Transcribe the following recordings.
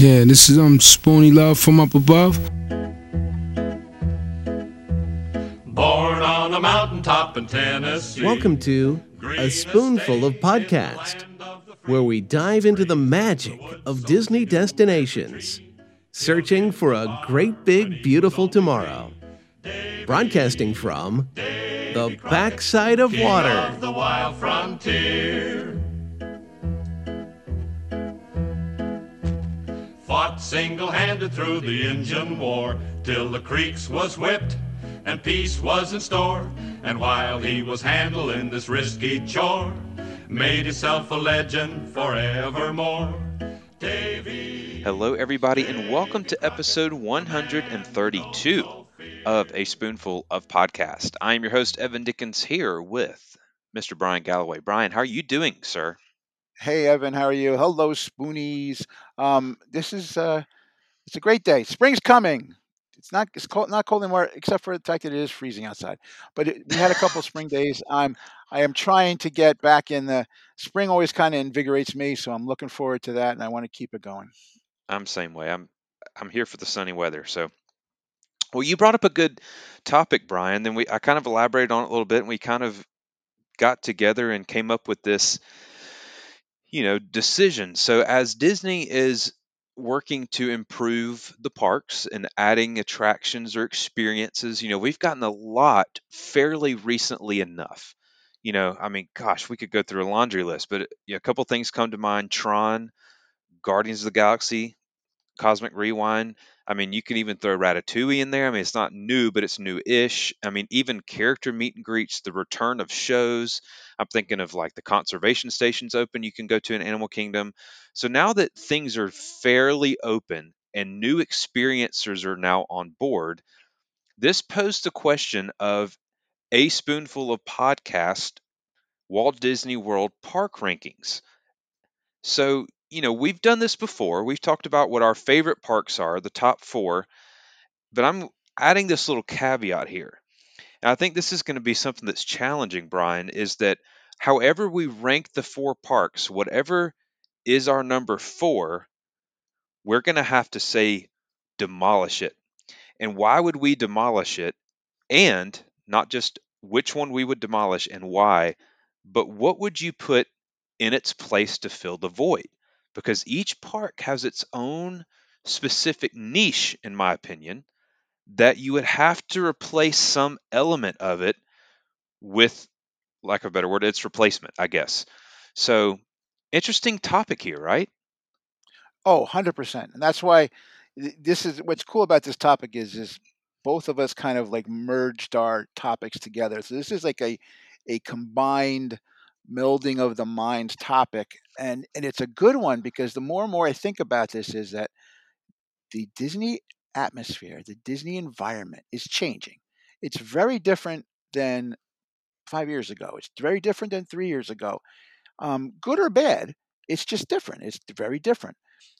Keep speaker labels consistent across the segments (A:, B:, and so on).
A: Yeah, this is um Spoony Love from up above.
B: Born on a mountaintop in Tennessee.
C: Welcome to A Spoonful of Podcast, where we dive into the magic of Disney destinations, searching for a great big beautiful tomorrow. Broadcasting from the backside of water.
B: Single-handed through the Injun War till the creeks was whipped and peace was in store. And while he was handling this risky chore, made himself a legend forevermore. Davy.
D: Hello, everybody, and welcome to episode 132 of A Spoonful of Podcast. I am your host, Evan Dickens, here with Mr. Bryan Galloway. Bryan, how are you doing, sir?
E: Hey Evan, how are you? Hello, Spoonies. Um, this is uh, it's a great day. Spring's coming. It's not it's cold, not cold anymore, except for the fact that it is freezing outside. But it, we had a couple spring days. I'm I am trying to get back in the spring. Always kind of invigorates me, so I'm looking forward to that, and I want to keep it going.
D: I'm same way. I'm I'm here for the sunny weather. So, well, you brought up a good topic, Bryan. Then we I kind of elaborated on it a little bit, and we kind of got together and came up with this you know, decision. So as Disney is working to improve the parks and adding attractions or experiences, you know, we've gotten a lot fairly recently enough. You know, I mean, gosh, we could go through a laundry list, but you know, a couple things come to mind: Tron, Guardians of the Galaxy, Cosmic Rewind. I mean, you can even throw Ratatouille in there. I mean, it's not new, but it's new-ish. I mean, even character meet and greets, the return of shows. I'm thinking of like the conservation stations open. You can go to an Animal Kingdom. So now that things are fairly open and new experiencers are now on board, this posed the question of a spoonful of podcast Walt Disney World park rankings. So you know, we've done this before. We've talked about what our favorite parks are, the top four, but I'm adding this little caveat here. And I think this is going to be something that's challenging, Brian, is that however we rank the four parks, whatever is our number four, we're going to have to say demolish it. And why would we demolish it? And not just which one we would demolish and why, but what would you put in its place to fill the void? Because each park has its own specific niche, in my opinion, that you would have to replace some element of it with, lack of a better word, its replacement, I guess. So, interesting topic here, right?
E: Oh, 100%. And that's why this is what's cool about this topic is is both of us kind of like merged our topics together. So this is like a a combined melding of the minds topic and and it's a good one because the more and more i think about this is that the disney atmosphere the disney environment is changing. It's very different than five years ago. It's very different than three years ago. Um, good or bad it's just different. It's very different.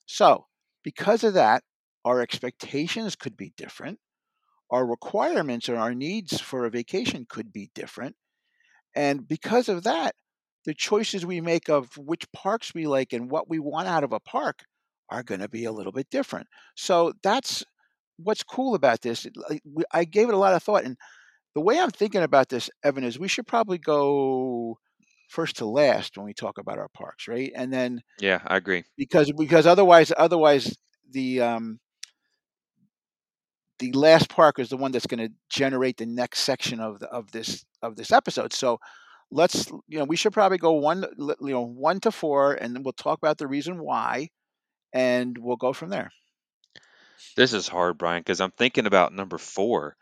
E: So because of that our expectations could be different. Our requirements and our needs for a vacation could be different. And because of that the choices we make of which parks we like and what we want out of a park are going to be a little bit different. So that's what's cool about this. I gave it a lot of thought, and the way I'm thinking about this, Evan, is we should probably go first to last when we talk about our parks, right? And then
D: yeah, I agree
E: because because otherwise otherwise the um, the last park is the one that's going to generate the next section of the of this of this episode. So let's you know we should probably go one you know one to four and then we'll talk about the reason why and we'll go from there.
D: This is hard bryan because i'm thinking about number four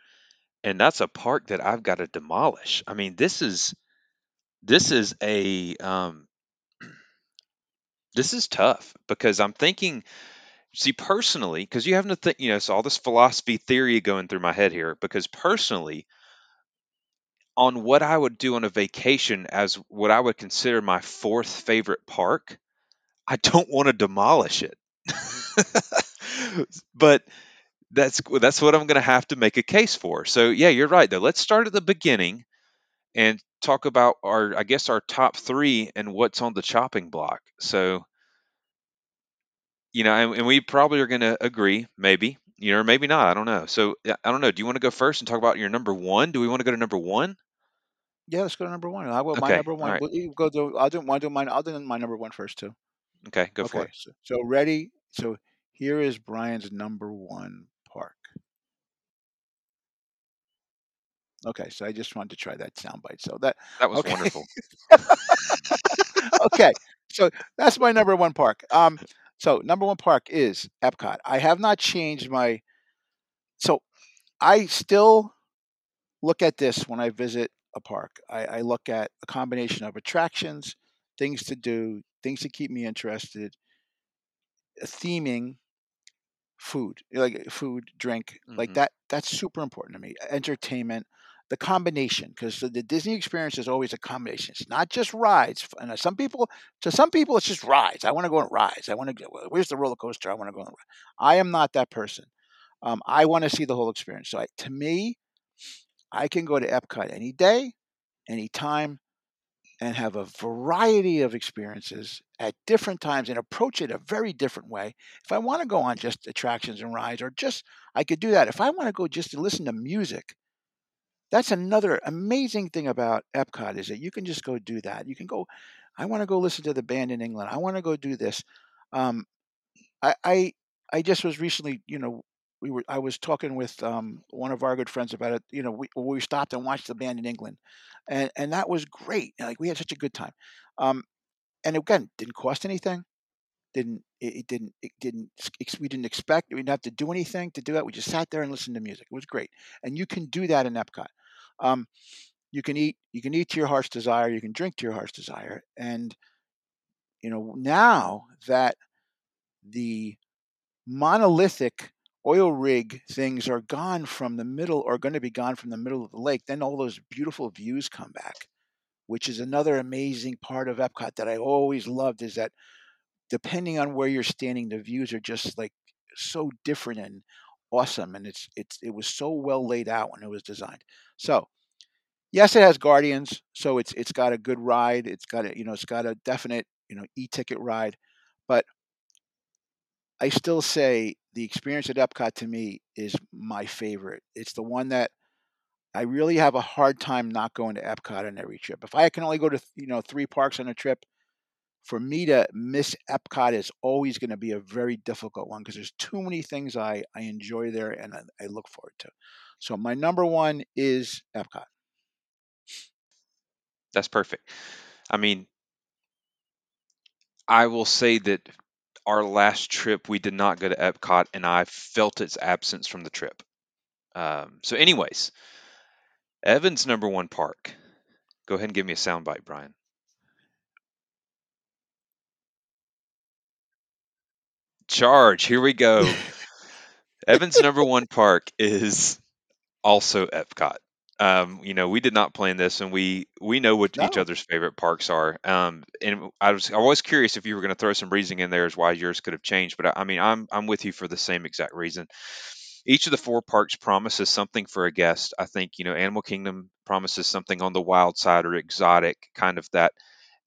D: and that's a park that i've got to demolish. I mean this is this is a um this is tough because i'm thinking see personally because you have to think you know so all this philosophy theory going through my head here because personally on what I would do on a vacation as what I would consider my fourth favorite park, I don't want to demolish it. but that's that's what I'm going to have to make a case for. So yeah, you're right though. Let's start at the beginning and talk about our I guess our top 3 and what's on the chopping block. So you know, and, and we probably are going to agree, maybe, you know, or maybe not. I don't know. So I don't know. Do you want to go first and talk about your number one? Do we want to go to number one?
E: Yeah, let's go to number one. I will my
D: Okay.
E: number
D: All
E: one.
D: right.
E: We'll you go to. I'll do. Want to do mine? I'll do my number one first too.
D: Okay. Go for
E: Okay.
D: it.
E: So, so ready. So here is Bryan's number one park. Okay. So I just wanted to try that soundbite. So that
D: That was
E: okay.
D: wonderful.
E: okay. So that's my number one park. Um. So number one park is Epcot. I have not changed my. So I still look at this when I visit a park. I, I look at a combination of attractions, things to do, things to keep me interested, uh, theming, food, like food, drink, like
D: Mhm.
E: that. That's super important to me. Entertainment, the combination, because the Disney experience is always a combination. It's not just rides. And uh, some people, to some people, it's just rides. I want to go on rides. I want to go. Where's the roller coaster? I want to go on. I am not that person. Um, I want to see the whole experience. So I, to me, I can go to Epcot any day, any time, and have a variety of experiences at different times and approach it a very different way. If I want to go on just attractions and rides, or just I could do that. If I want to go just to listen to music, that's another amazing thing about Epcot is that you can just go do that. You can go. I want to go listen to the band in England. I want to go do this. Um, I, I I just was recently, you know, we were I was talking with um, one of our good friends about it. You know, we we stopped and watched the band in England, and and that was great. Like we had such a good time. Um, and again, didn't cost anything. Didn't it, it didn't it didn't we didn't expect we didn't have to do anything to do that. We just sat there and listened to music. It was great, and you can do that in Epcot. Um, you can eat you can eat to your heart's desire. You can drink to your heart's desire, and you know now that the monolithic oil rig things are gone from the middle are going to be gone from the middle of the lake then all those beautiful views come back which is another amazing part of epcot that i always loved is that depending on where you're standing the views are just like so different and awesome and it's it's it was so well laid out when it was designed. So yes it has guardians so it's it's got a good ride it's got a you know it's got a definite you know e-ticket ride but I still say the experience at Epcot to me is my favorite. It's the one that I really have a hard time not going to Epcot on every trip. If I can only go to you know three parks on a trip, for me to miss Epcot is always going to be a very difficult one because there's too many things I, I enjoy there and I, I look forward to. So my number one is Epcot.
D: That's perfect. I mean, I will say that our last trip we did not go to Epcot, and I felt its absence from the trip. Um, so, anyways, Evan's number one park. Go ahead and give me a soundbite, Bryan. Charge. Here we go. Evan's number one park is also Epcot. Um, you know, we did not plan this, and we we know what each other's favorite parks are. Um, and I was I was curious if you were going to throw some reasoning in there as why yours could have changed. But I, I mean, I'm I'm with you for the same exact reason. Each of the four parks promises something for a guest. I think you know, Animal Kingdom promises something on the wild side or exotic, kind of that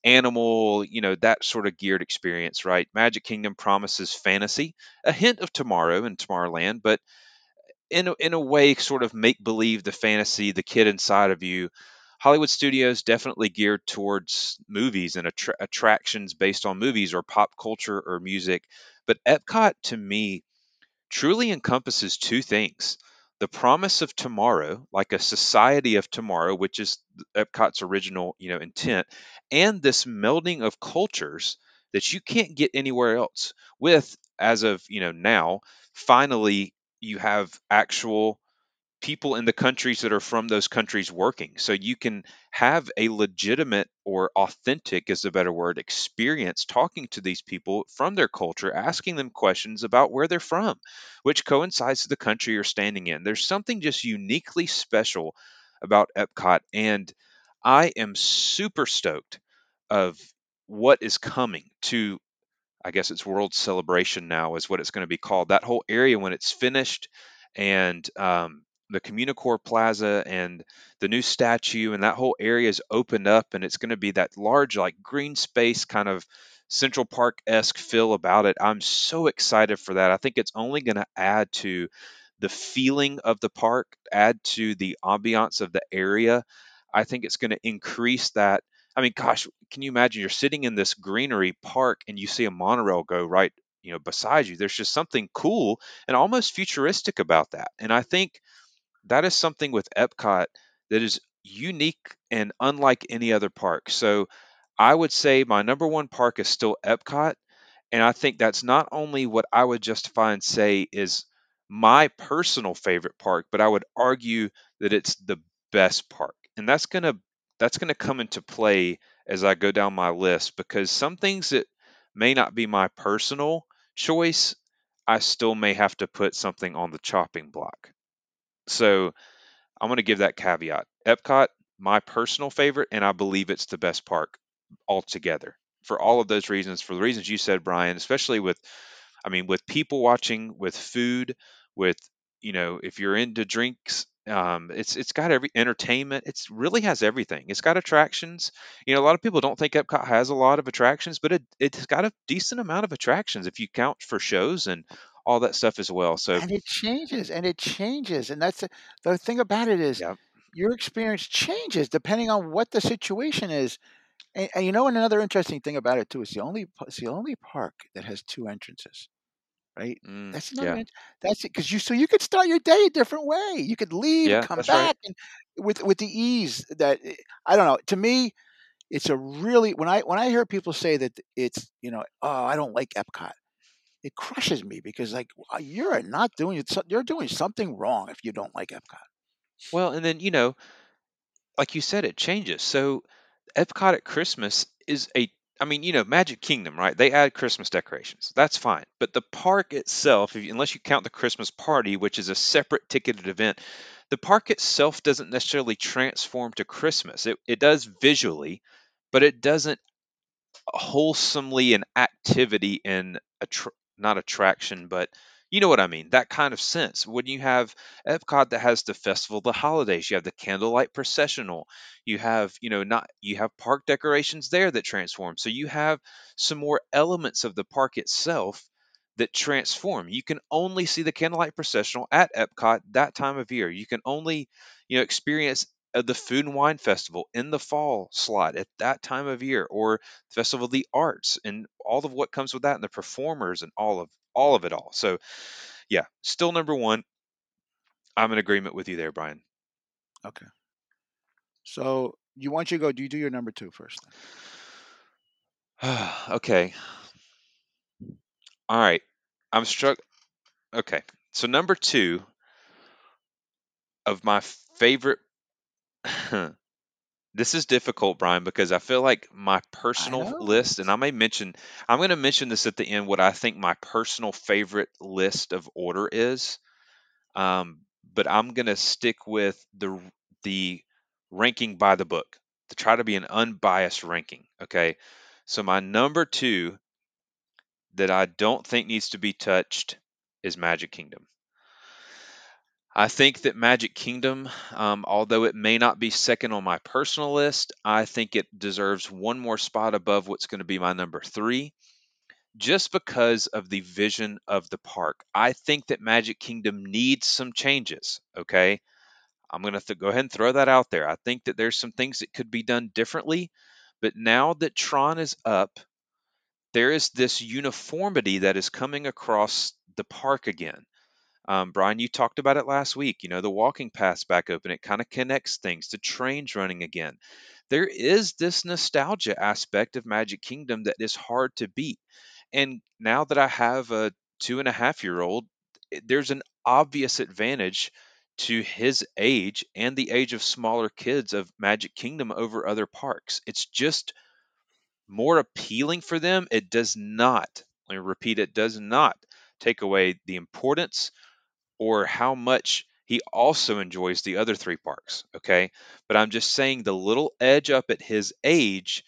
D: animal, you know, that sort of geared experience, right? Magic Kingdom promises fantasy, a hint of tomorrow in Tomorrowland, but in a, in a way sort of make believe the fantasy the kid inside of you hollywood studios definitely geared towards movies and attra- attractions based on movies or pop culture or music. But epcot to me truly encompasses two things. The promise of tomorrow like a society of tomorrow which is epcot's original you know intent and this melding of cultures that you can't get anywhere else with as of you know now finally you have actual people in the countries that are from those countries working. So you can have a legitimate or authentic, is a better word, experience talking to these people from their culture, asking them questions about where they're from, which coincides with the country you're standing in. There's something just uniquely special about Epcot. And I am super stoked of what is coming to I guess it's World Celebration now is what it's going to be called. That whole area when it's finished, and um, the Communicore Plaza and the new statue and that whole area is opened up, and it's going to be that large like green space kind of Central Park esque feel about it. I'm so excited for that. I think it's only going to add to the feeling of the park, add to the ambiance of the area. I think it's going to increase that. I mean, gosh, can you imagine you're sitting in this greenery park and you see a monorail go right, you know, beside you? There's just something cool and almost futuristic about that. And I think that is something with Epcot that is unique and unlike any other park. So I would say my number one park is still Epcot. And I think that's not only what I would justify and say is my personal favorite park, but I would argue that it's the best park. And that's going to that's going to come into play as I go down my list because some things that may not be my personal choice, I still may have to put something on the chopping block. So I'm going to give that caveat. Epcot, my personal favorite, and I believe it's the best park altogether for all of those reasons. For the reasons you said, Bryan, especially with, I mean, with people watching, with food, with you know, if you're into drinks, um, it's it's got every entertainment. It's really has everything. It's got attractions. You know, a lot of people don't think Epcot has a lot of attractions, but it it's got a decent amount of attractions if you count for shows and all that stuff as well. So
E: And it changes, and it changes, and that's the, the thing about it is
D: yeah,
E: your experience changes depending on what the situation is. And, and you know, and another interesting thing about it too, is the only it's the only park that has two entrances, right?
D: mm,
E: That's another.
D: yeah,
E: int- That's it, because you so you could start your day a different way. You could leave and
D: yeah,
E: come
D: that's right.
E: back, and with with the ease that eh, I don't know. To me, it's a really when I when I hear people say that it's you know oh I don't like Epcot, it crushes me because like you're not doing it. You're doing something wrong if you don't like Epcot.
D: Well, and then you know, like you said, it changes. So Epcot at Christmas is a I mean, you know, Magic Kingdom, right? They add Christmas decorations. That's fine. But the park itself, you, unless you count the Christmas party, which is a separate ticketed event, the park itself doesn't necessarily transform to Christmas. It, it does visually, but it doesn't wholesomely an activity and attr not attraction, but you know what I mean. That kind of sense. When you have Epcot that has the festival the holidays, you have the candlelight processional, you have you know not you have park decorations there that transform. So you have some more elements of the park itself that transform. You can only see the candlelight processional at Epcot that time of year. You can only you know experience uh, the Food and Wine Festival in the fall slot at that time of year, or the Festival of the Arts and all of what comes with that, and the performers and all of all of it all. So yeah, still number one. I'm in agreement with you there, Bryan.
E: Okay. So you want you to go? Do you do your number two first?
D: Okay. All right. I'm struck. Okay. So number two of my favorite. this is difficult, Bryan, because I feel like my
E: I
D: personal
E: know.
D: list, and I may mention, I'm going to mention this at the end, what I think my personal favorite list of order is. Um, but I'm going to stick with the the ranking by the book to try to be an unbiased ranking. Okay. So my number two that I don't think needs to be touched is Magic Kingdom. I think that Magic Kingdom, um, although it may not be second on my personal list, I think it deserves one more spot above what's going to be my number three, just because of the vision of the park. I think that Magic Kingdom needs some changes. Okay. I'm going to th- go ahead and throw that out there. I think that there's some things that could be done differently, but now that Tron is up, there is this uniformity that is coming across the park again. Um, Bryan, you talked about it last week. You know, the walking paths back open, it kind of connects things to trains running again. There is this nostalgia aspect of Magic Kingdom that is hard to beat. And now that I have a two and a half year old, there's an obvious advantage to his age and the age of smaller kids of Magic Kingdom over other parks. It's just more appealing for them. It does not, let me repeat, it does not take away the importance or how much he also enjoys the other three parks. Okay. But I'm just saying the little edge up at his age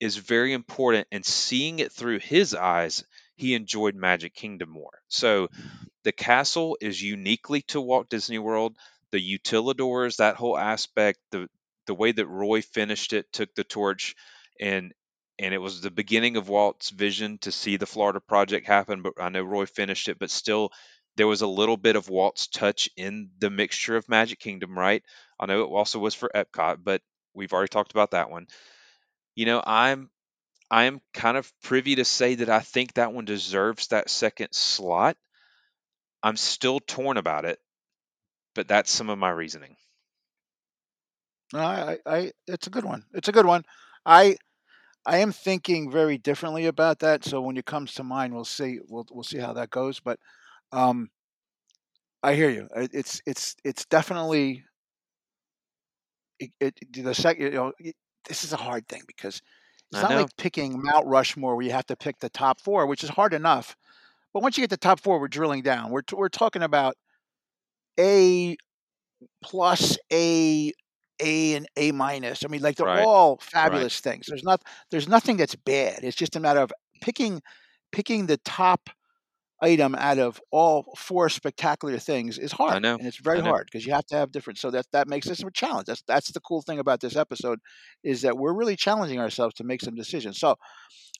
D: is very important. And seeing it through his eyes, he enjoyed Magic Kingdom more. So the castle is uniquely to Walt Disney World. The utilidors, that whole aspect, the the way that Roy finished it, took the torch, and and it was the beginning of Walt's vision to see the Florida project happen. But I know Roy finished it, but still, there was a little bit of Walt's touch in the mixture of Magic Kingdom, right? I know it also was for Epcot, but we've already talked about that one. You know, I'm I am kind of privy to say that I think that one deserves that second slot. I'm still torn about it, but that's some of my reasoning.
E: I, I, it's a good one. It's a good one. I, I am thinking very differently about that. So when it comes to mine, we'll see. We'll we'll see how that goes. But, um, I hear you. It's it's it's definitely it, it the second. You know, it, this is a hard thing because it's
D: I
E: not
D: know.
E: like picking Mount Rushmore where you have to pick the top four, which is hard enough. But once you get the top four, we're drilling down. We're t- we're talking about A plus A A and A minus. I mean, like they're
D: Right.
E: all
D: Right.
E: fabulous things. There's not there's nothing that's bad. It's just a matter of picking picking the top item out of all four spectacular things is
D: I
E: hard,
D: know.
E: and it's very hard because you have to have different. So that that makes this a challenge. That's that's the cool thing about this episode is that we're really challenging ourselves to make some decisions. So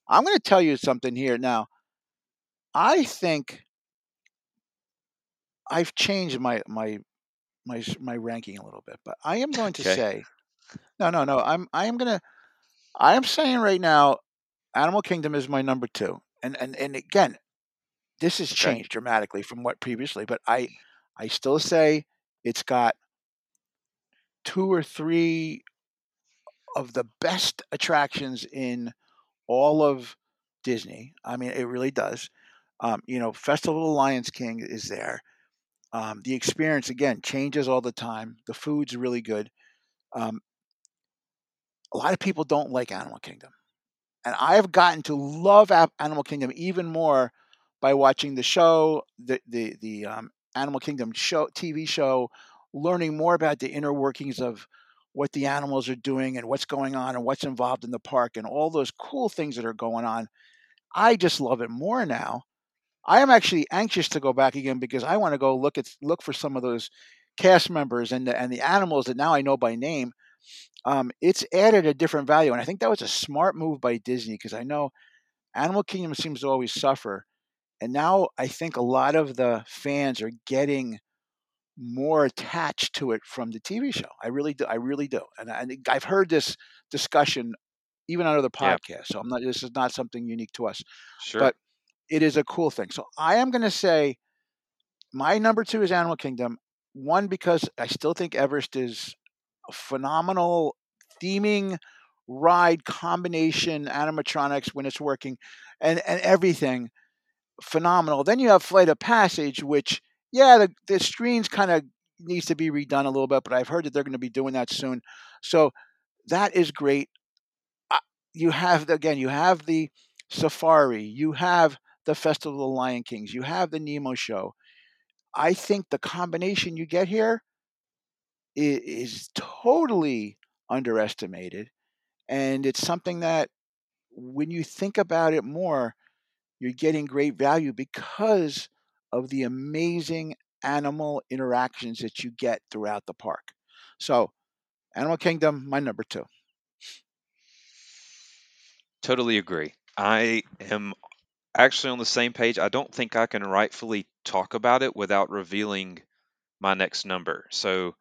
E: I'm going to tell you something here now. I think I've changed my my my my ranking a little bit, but I am going to
D: Okay.
E: say no, no, no. I'm I am gonna I am saying right now, Animal Kingdom is my number two, and and and again, this has
D: Okay.
E: changed dramatically from what previously, but I I still say it's got two or three of the best attractions in all of Disney. I mean, it really does. Um, you know, Festival of the Lions King is there. Um, the experience again changes all the time. The food's really good. Um, a lot of people don't like Animal Kingdom, and I have gotten to love Animal Kingdom even more by watching the show, the the the um, Animal Kingdom show TV show, learning more about the inner workings of what the animals are doing and what's going on and what's involved in the park and all those cool things that are going on. I just love it more now. I am actually anxious to go back again because I want to go look at look for some of those cast members and the and the animals that now I know by name. Um, it's added a different value, and I think that was a smart move by Disney because I know Animal Kingdom seems to always suffer, and now I think a lot of the fans are getting more attached to it from the TV show. I really do. I really do, and, I, I've heard this discussion even on other
D: Yeah.
E: podcasts. So I'm not. This is not something unique to us
D: Sure.
E: but it is a cool thing. So I am going to say my number two is Animal Kingdom. One because I still think Everest is a phenomenal theming ride combination animatronics when it's working, and and everything phenomenal. Then you have Flight of Passage, which yeah, the the screens kind of needs to be redone a little bit, but I've heard that they're going to be doing that soon. So that is great. Uh, You have again, you have the Safari, you have the Festival of the Lion Kings, you have the Nemo show. I think the combination you get here is, is totally underestimated, and it's something that when you think about it more, you're getting great value because of the amazing animal interactions that you get throughout the park. So, Animal Kingdom, my number two.
D: Totally agree. I am actually on the same page. I don't think I can rightfully talk about it without revealing my next number. So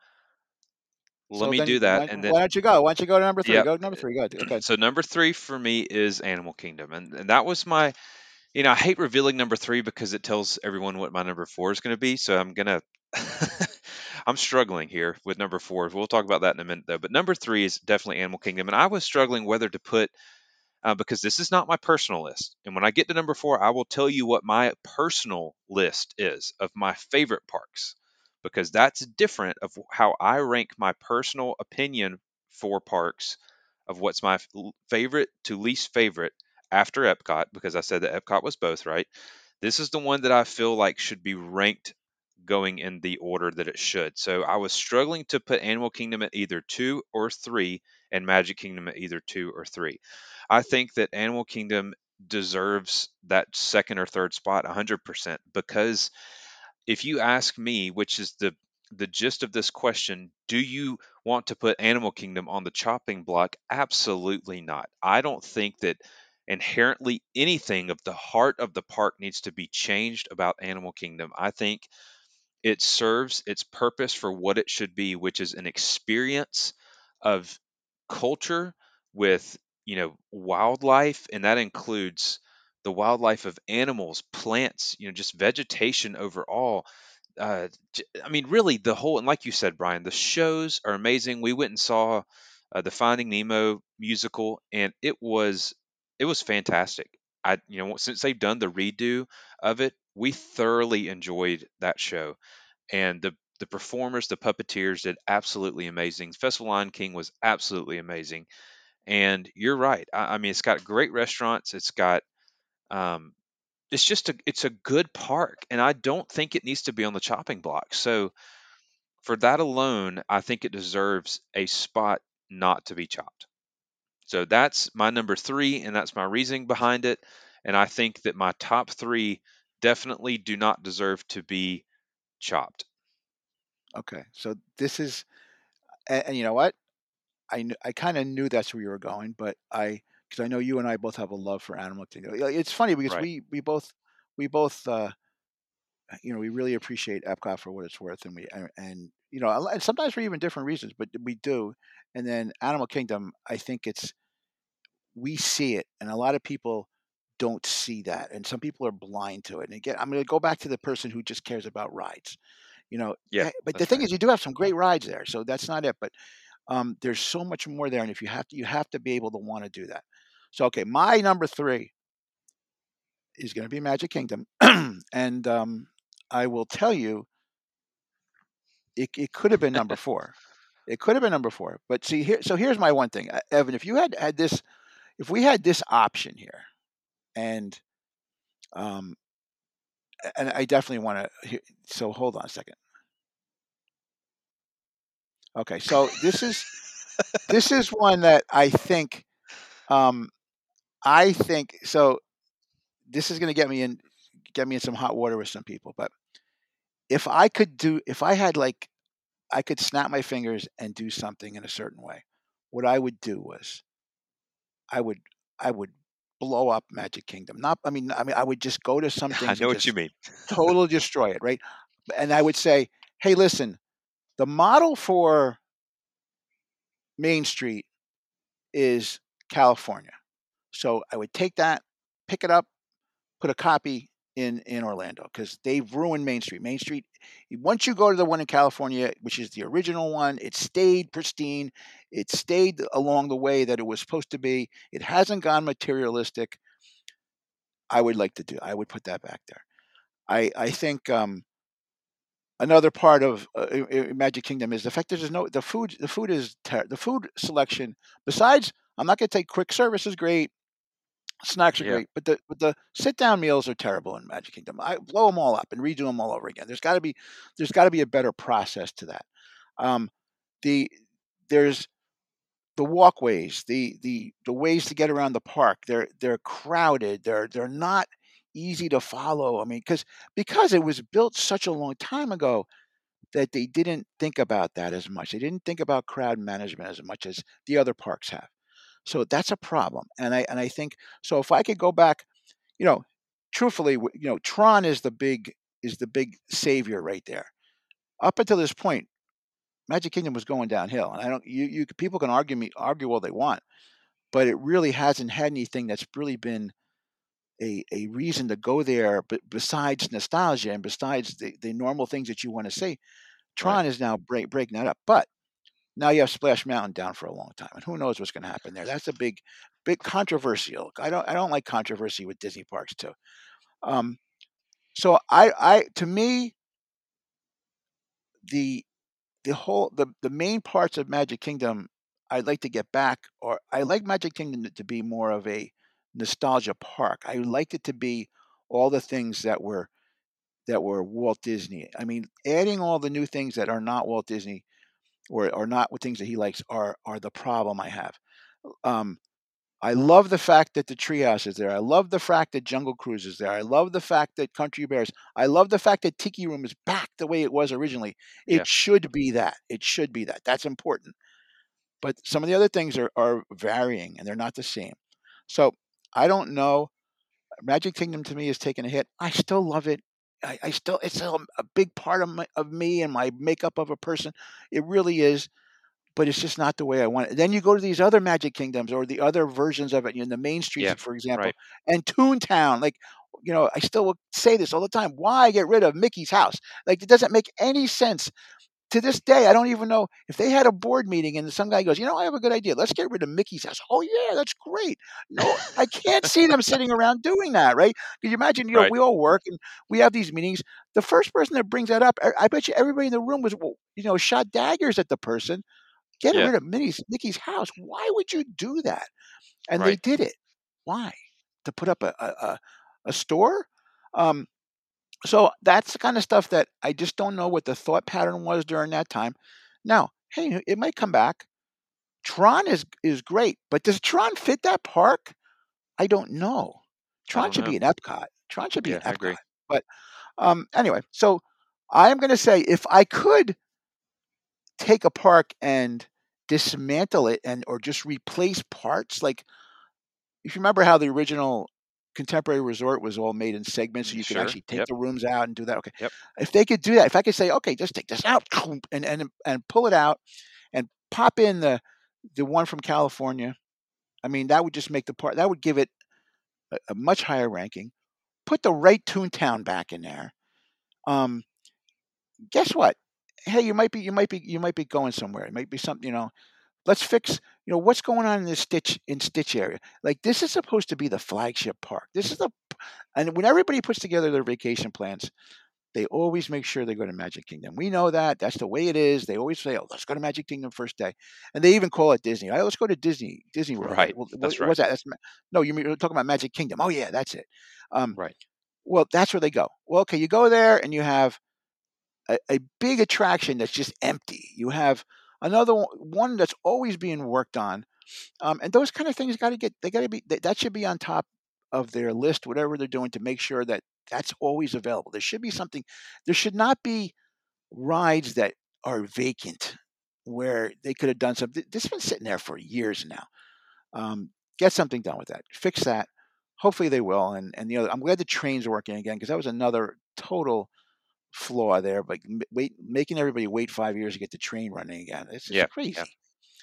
D: let
E: So
D: me do
E: why,
D: that, and then
E: why don't you go? Why don't you go to number three?
D: yep.
E: Go to number three. Go. Okay.
D: So number three for me is Animal Kingdom, and and that was my. You know, I hate revealing number three because it tells everyone what my number four is going to be. So I'm gonna. I'm struggling here with number four. We'll talk about that in a minute, though. But number three is definitely Animal Kingdom, and I was struggling whether to put uh, because this is not my personal list. And when I get to number four, I will tell you what my personal list is of my favorite parks, because that's different of how I rank my personal opinion for parks of what's my favorite to least favorite after Epcot, because I said that Epcot was both, right? This is the one that I feel like should be ranked going in the order that it should. So I was struggling to put Animal Kingdom at either two or three, and Magic Kingdom at either two or three. I think that Animal Kingdom deserves that second or third spot 100% because if you ask me which is the the gist of this question do you want to put Animal Kingdom on the chopping block? Absolutely not. I don't think that inherently anything of the heart of the park needs to be changed about Animal Kingdom. I think it serves its purpose for what it should be, which is an experience of culture with, you know, wildlife, and that includes the wildlife of animals, plants, you know, just vegetation overall. Uh, I mean, really, the whole and like you said, Bryan, the shows are amazing. We went and saw uh, the Finding Nemo musical, and it was it was fantastic. I you know since they've done the redo of it, we thoroughly enjoyed that show, and the the performers, the puppeteers did absolutely amazing. Festival Lion King was absolutely amazing, and you're right. I, I mean, it's got great restaurants. It's got um, it's just a it's a good park, and I don't think it needs to be on the chopping block. So for that alone, I think it deserves a spot not to be chopped. So that's my number three, and that's my reasoning behind it. And I think that my top three definitely do not deserve to be chopped.
E: Okay, so this is, and, and you know what? I kn- I kind of knew that's where you were going, but I because I know you and I both have a love for Animal Kingdom. It's funny because
D: Right.
E: we we both we both uh, you know we really appreciate Epcot for what it's worth, and we and you know and sometimes for even different reasons, but we do. And then Animal Kingdom, I think it's we see it, and a lot of people don't see that, and some people are blind to it. And again, I'm going to go back to the person who just cares about rides. You know,
D: Yeah,
E: eh, but the thing
D: right.
E: is, you do have some great rides there, so that's not it. But um, there's so much more there, and if you have to, you have to be able to want to do that. So, okay, my number three is going to be Magic Kingdom, and um, I will tell you, it, it could have been number four. It could have been number four, but see here. So here's my one thing, Uh, Evan. If you had had this, if we had this option here, and um, and I definitely want to. So hold on a second. Okay, so this is this is one that I think, um, I think so. This is going to get me in, get me in some hot water with some people. But if I could do, if I had like, I could snap my fingers and do something in a certain way, what I would do was, I would, I would blow up Magic Kingdom. Not, I mean, I mean, I would just go to something.
D: I know what you mean.
E: totally destroy it, right? And I would say, hey, listen, the model for Main Street is California. So I would take that, pick it up, put a copy in in Orlando because they've ruined Main Street. Main Street, once you go to the one in California, which is the original one, it stayed pristine. It stayed along the way that it was supposed to be. It hasn't gone materialistic. I would like to do. I would put that back there. I I think um, another part of uh, Magic Kingdom is the fact that there's no the food. The food is ter- the food selection. Besides, I'm not going to take quick service is great. Snacks are
D: Yeah.
E: great, but the but the sit down meals are terrible in Magic Kingdom. I blow them all up and redo them all over again. There's got to be there's got to be a better process to that. Um, the there's the walkways, the the the ways to get around the park. They're they're crowded. They're they're not easy to follow. I mean, because because it was built such a long time ago that they didn't think about that as much. They didn't think about crowd management as much as the other parks have. So that's a problem. And I and I think so. If I could go back, you know, truthfully, you know, Tron is the big is the big savior right there. Up until this point, Magic Kingdom was going downhill, and I don't. You you people can argue me argue all they want, but it really hasn't had anything that's really been a, a reason to go there. But besides nostalgia and besides the, the normal things that you want to see, Tron is now break, breaking that up. But now you have Splash Mountain down for a long time, and who knows what's going to happen there? That's a big, big controversial. I don't I don't like controversy with Disney parks too. Um, so I I to me the the whole the the main parts of Magic Kingdom I'd like to get back, or I like Magic Kingdom to be more of a nostalgia park. I liked it to be all the things that were that were Walt Disney. I mean, adding all the new things that are not Walt Disney or or not with things that he likes are are the problem I have. Um, I love the fact that the Treehouse is there. I love the fact that Jungle Cruise is there. I love the fact that Country Bears. I love the fact that Tiki Room is back the way it was originally. It
D: Yeah.
E: should be that. It should be that. That's important. But some of the other things are, are varying and they're not the same. So I don't know. Magic Kingdom to me is taking a hit. I still love it. I, I still it's still a big part of my, of me and my makeup of a person. It really is but it's just not the way I want it. Then you go to these other Magic Kingdoms or the other versions of it in the main streets,
D: Yeah,
E: for example,
D: right.
E: and Toontown. Like, you know, I still will say this all the time. Why get rid of Mickey's house? Like, it doesn't make any sense. To this day, I don't even know if they had a board meeting and some guy goes, you know, I have a good idea. Let's get rid of Mickey's house. Oh yeah, that's great. No, I can't see them sitting around doing that, right? Can you imagine? You know,
D: Right.
E: we all work and we have these meetings. The first person that brings that up, I, I bet you everybody in the room was, you know, shot daggers at the person. Get
D: Yeah.
E: rid of Minnie's, Mickey's house. Why would you do that? And they did it. Why? To put up a a, a, a store? Um, so that's the kind of stuff that I just don't know what the thought pattern was during that time. Now, hey, it might come back. Tron is is great, but does Tron fit that park? I don't know. Tron
D: don't
E: should be in
D: know.
E: Epcot. Tron should be
D: Yeah,
E: in
D: I agree.
E: But um, anyway, so I am going to say if I could take a park and dismantle it and or just replace parts, like if you remember how the original contemporary resort was all made in segments so you could
D: sure.
E: actually take
D: Yep.
E: the rooms out and do that okay
D: Yep.
E: if they could do that if i could say okay just take this out and and and pull it out and pop in the the one from california i mean that would just make the part that would give it a, a much higher ranking put the right toontown back in there um guess what hey you might be you might be you might be going somewhere it might be something you know let's fix you know what's going on in this stitch in stitch area. Like this is supposed to be the flagship park. This is the and when everybody puts together their vacation plans they always make sure they go to magic kingdom. We know that. That's the way it is. They always say oh let's go to magic kingdom first day. And they even call it disney. Right let's go to disney disney world.
D: Right.
E: well, what-
D: That's right.
E: what's that? That's no you're talking about magic kingdom. Oh yeah that's it. Um,
D: Right.
E: well that's where they go. Well okay you go there and you have a, a big attraction that's just empty. You have another one, that's always being worked on, um, and those kind of things got to get they got to be that, that should be on top of their list, whatever they're doing to make sure that that's always available. There should be something. There should not be rides that are vacant where they could have done something. This has been sitting there for years now. Um, get something done with that. Fix that. Hopefully they will. And and you know I'm glad the trains are working again because that was another total flaw there. but wait, making everybody wait five years to get the train running again. It's just
D: Yeah,
E: crazy.
D: yeah.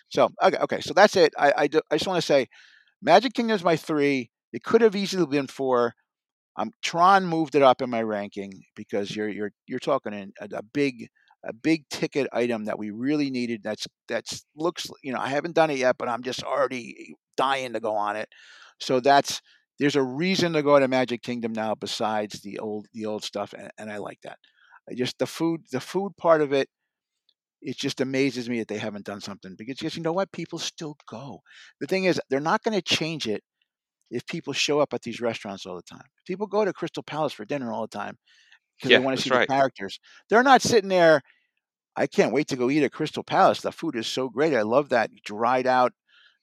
E: So okay, okay, so that's it. I I, do- I just want to say, Magic Kingdom is my three. It could have easily been four. Um, Tron moved it up in my ranking because you're you're you're talking in a, a big a big ticket item that we really needed. That's that's looks you know I haven't done it yet, but I'm just already dying to go on it. So that's there's a reason to go to Magic Kingdom now besides the old the old stuff, and, and I like that. I just the food the food part of it it just amazes me that they haven't done something because just you know what? People still go. The thing is they're not going to change it if people show up at these restaurants all the time. People go to crystal palace for dinner all the time because
D: Yeah,
E: they want to see
D: right.
E: the characters. They're not sitting there i can't wait to go eat at crystal palace. The food is so great. I love that dried out